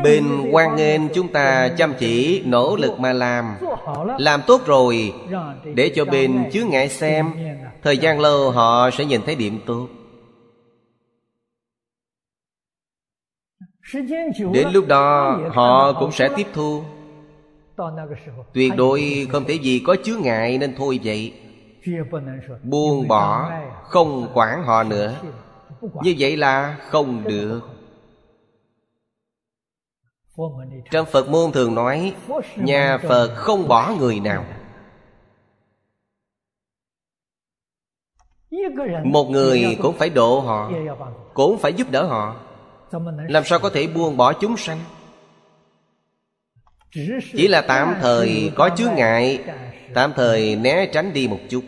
Bên quan nghênh chúng ta chăm chỉ nỗ lực mà làm. Làm tốt rồi Để cho bên chướng ngại xem. Thời gian lâu họ sẽ nhìn thấy điểm tốt. Đến lúc đó họ cũng sẽ tiếp thu Tuyệt đối không thể gì có chướng ngại nên thôi vậy. Buông bỏ Không quản họ nữa. Như vậy là không được. trong Phật môn thường nói Nhà Phật không bỏ người nào. Một người cũng phải độ họ Cũng phải giúp đỡ họ. Làm sao có thể buông bỏ chúng sanh chỉ là tạm thời có chướng ngại, Tạm thời né tránh đi một chút.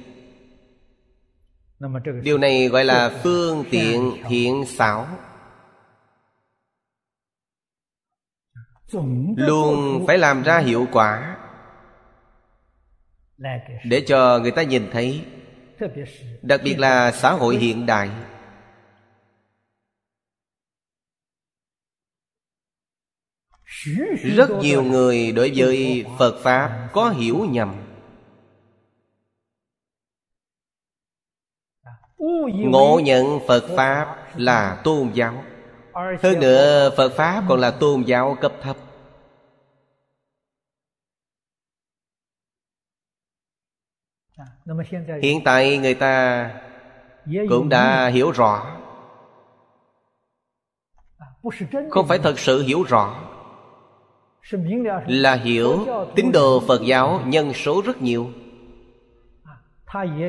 Điều này gọi là phương tiện thiện xảo. Luôn phải làm ra hiệu quả để cho người ta nhìn thấy. Đặc biệt là xã hội hiện đại. Rất nhiều người đối với phật pháp có hiểu nhầm. Ngộ nhận phật pháp là tôn giáo. Hơn nữa Phật Pháp còn là tôn giáo cấp thấp. Hiện tại người ta cũng đã hiểu rõ. Không phải thật sự hiểu rõ là hiểu tín đồ Phật giáo nhân số rất nhiều.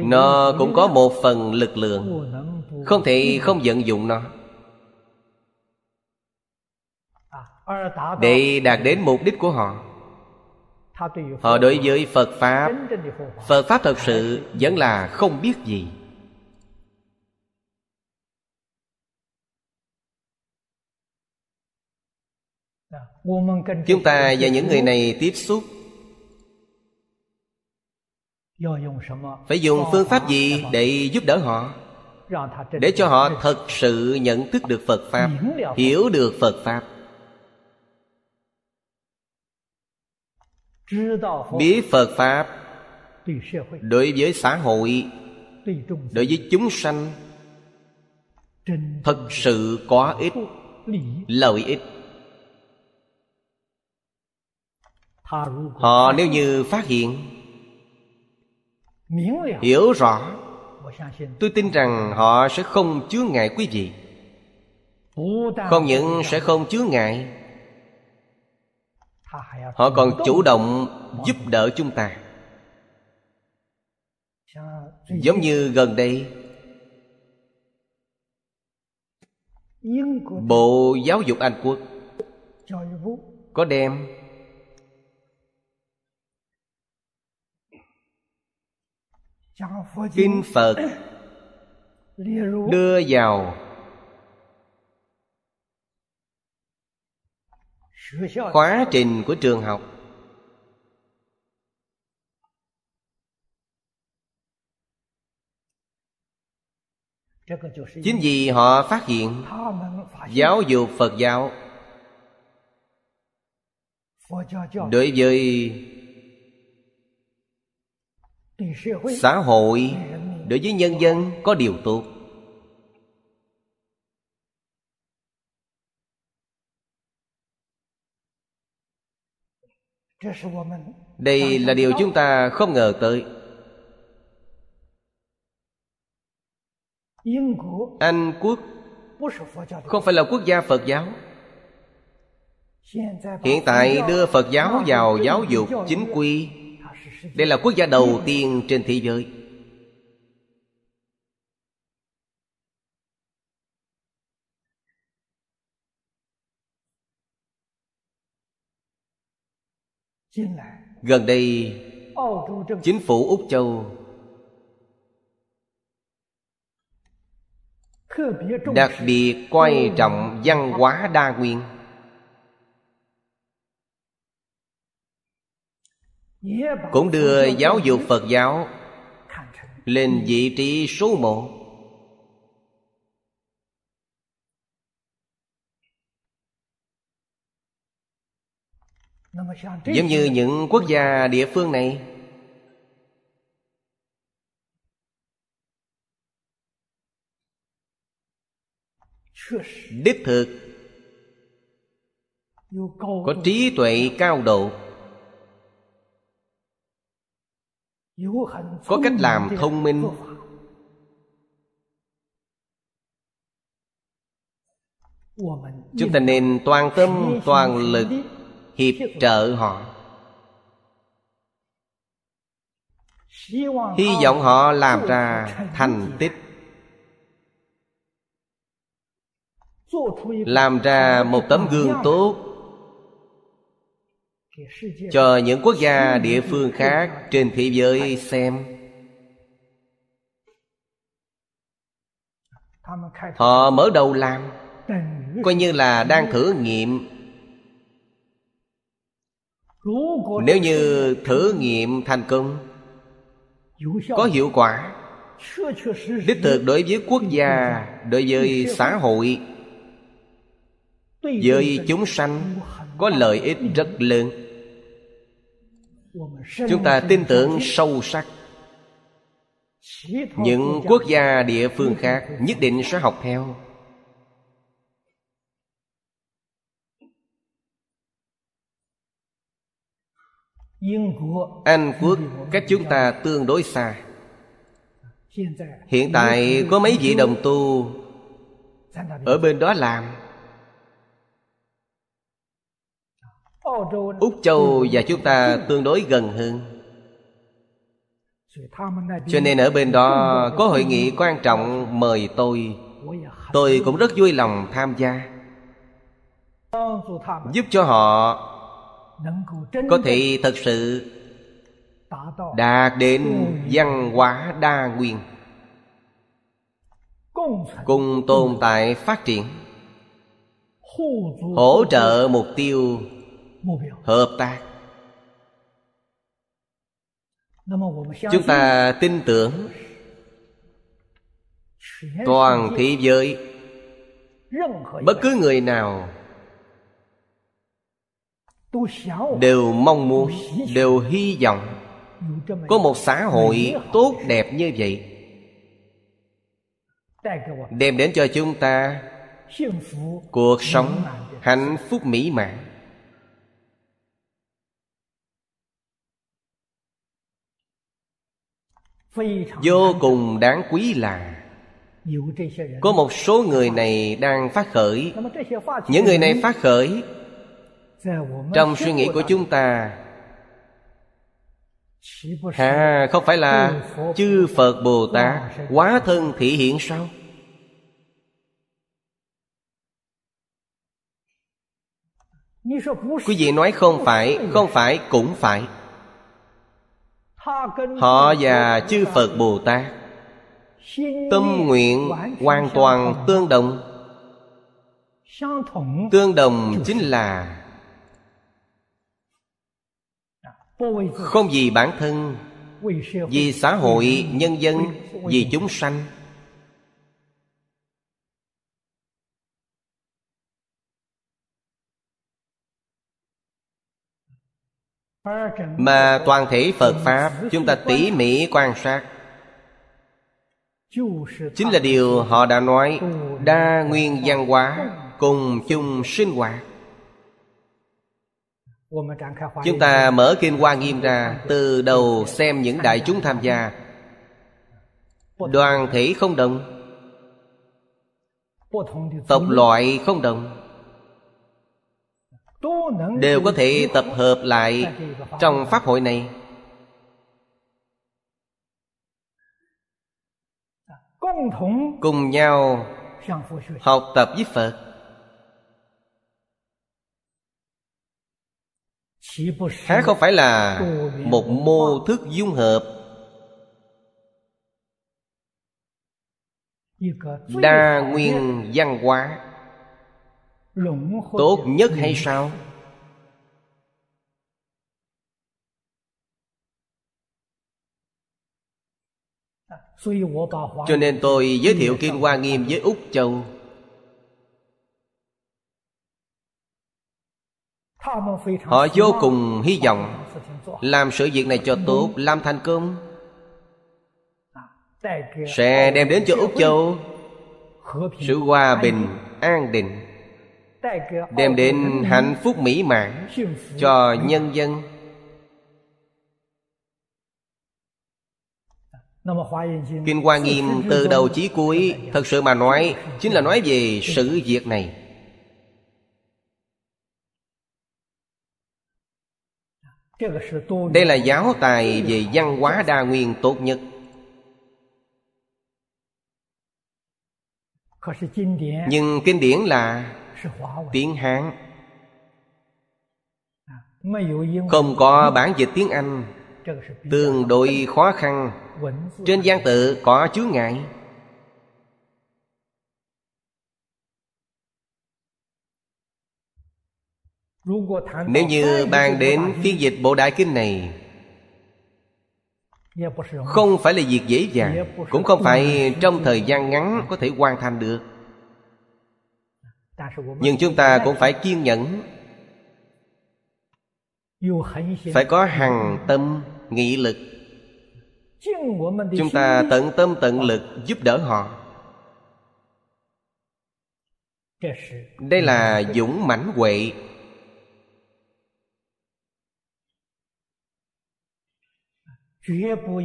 Nó cũng có một phần lực lượng, Không thể không vận dụng nó. Để đạt đến mục đích của họ. Họ đối với phật pháp. Phật pháp thật sự vẫn là không biết gì. Chúng ta và những người này tiếp xúc. Phải dùng phương pháp gì để giúp đỡ họ? Để cho họ thật sự nhận thức được phật pháp hiểu được phật pháp. Biết phật pháp đối với xã hội đối với chúng sanh thật sự có ích lợi ích họ nếu như phát hiện hiểu rõ tôi tin rằng họ sẽ không chứa ngại quý vị. Không những sẽ không chứa ngại họ còn chủ động giúp đỡ chúng ta. Giống như gần đây bộ giáo dục anh quốc có đem kinh phật đưa vào khóa trình của trường học. Chính vì họ phát hiện giáo dục phật giáo đối với xã hội đối với nhân dân có điều tốt. Đây là điều chúng ta không ngờ tới. Anh quốc không phải là quốc gia phật giáo. Hiện tại đưa phật giáo vào giáo dục chính quy đây là quốc gia đầu tiên trên thế giới. Gần đây, chính phủ úc châu đặc biệt coi trọng văn hóa đa nguyên. Cũng đưa giáo dục phật giáo lên vị trí số một. Giống như những quốc gia địa phương này, đích thực, có trí tuệ cao độ. Có cách làm thông minh. Chúng ta nên toàn tâm, toàn lực hiệp trợ họ. Hy vọng họ làm ra thành tích. Làm ra một tấm gương tốt cho những quốc gia địa phương khác trên thế giới xem. Họ mở đầu làm coi như là đang thử nghiệm. Nếu như thử nghiệm thành công có hiệu quả. Đích thực đối với quốc gia đối với xã hội với chúng sanh có lợi ích rất lớn chúng ta tin tưởng sâu sắc những quốc gia địa phương khác nhất định sẽ học theo. Anh quốc cách chúng ta tương đối xa. Hiện tại có mấy vị đồng tu ở bên đó làm. Úc châu và chúng ta tương đối gần hơn. Cho nên ở bên đó có hội nghị quan trọng mời tôi. Tôi cũng rất vui lòng tham gia. Giúp cho họ có thể thật sự đạt đến văn hóa đa nguyên. Cùng tồn tại phát triển. Hỗ trợ mục tiêu hợp tác. Chúng ta tin tưởng toàn thế giới. Bất cứ người nào đều mong muốn đều hy vọng có một xã hội tốt đẹp như vậy. Đem đến cho chúng ta cuộc sống hạnh phúc mỹ mãn vô cùng đáng quý là có một số người này đang phát khởi. Những người này phát khởi. Trong suy nghĩ của chúng ta. À không phải là chư phật bồ tát quá thân thị hiện sao? Quý vị nói không phải không phải cũng phải Họ và chư Phật Bồ Tát Tâm nguyện hoàn toàn tương đồng. Tương đồng chính là Không vì bản thân Vì xã hội, nhân dân Vì chúng sanh. Mà toàn thể phật pháp chúng ta tỉ mỉ quan sát. Chính là điều họ đã nói đa nguyên văn hóa cùng chung sinh hoạt. Chúng ta mở kinh hoa nghiêm ra từ đầu xem những đại chúng tham gia. Đoàn thể không đồng. Tộc loại không đồng đều có thể tập hợp lại trong pháp hội này. Cùng nhau học tập với phật. Há không phải là một mô thức dung hợp? Đa nguyên văn hóa. Tốt nhất hay sao cho nên tôi giới thiệu kinh hoa nghiêm với úc châu. họ vô cùng hy vọng làm sự việc này cho tốt làm thành công. Sẽ đem đến cho úc châu sự hòa bình an định đem đến hạnh phúc mỹ mãn cho nhân dân kinh hoa nghiêm từ đầu chí cuối thật sự mà nói chính là nói về sự việc này. Đây là giáo tài về văn hóa đa nguyên tốt nhất. Nhưng kinh điển là tiếng hán. Không có bản dịch tiếng anh tương đối khó khăn trên gian tự có chứa ngại nếu như bàn đến phiên dịch bộ đại kinh này, không phải là việc dễ dàng, cũng không phải trong thời gian ngắn có thể hoàn thành được. Nhưng chúng ta cũng phải kiên nhẫn, phải có hằng tâm, nghị lực chúng ta tận tâm tận lực giúp đỡ họ. Đây là dũng mãnh huệ.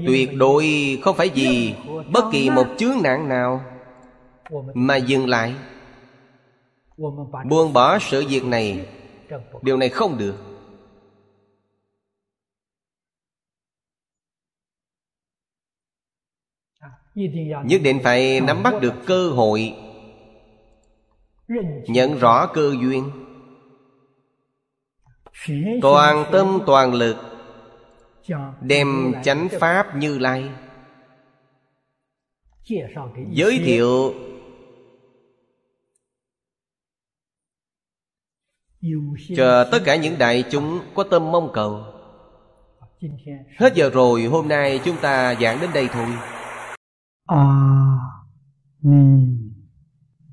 Tuyệt đối không phải vì bất kỳ một chướng nạn nào mà dừng lại. Buông bỏ sự việc này. Điều này không được nhất định phải nắm bắt được cơ hội. Nhận rõ cơ duyên. Toàn tâm toàn lực. đem chánh pháp như lai. Giới thiệu. Cho tất cả những đại chúng có tâm mong cầu. Hết giờ rồi hôm nay chúng ta giảng đến đây thôi 阿弥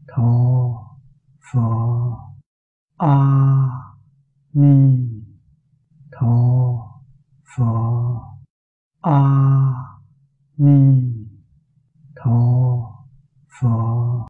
陀佛。阿弥陀佛。阿弥陀佛。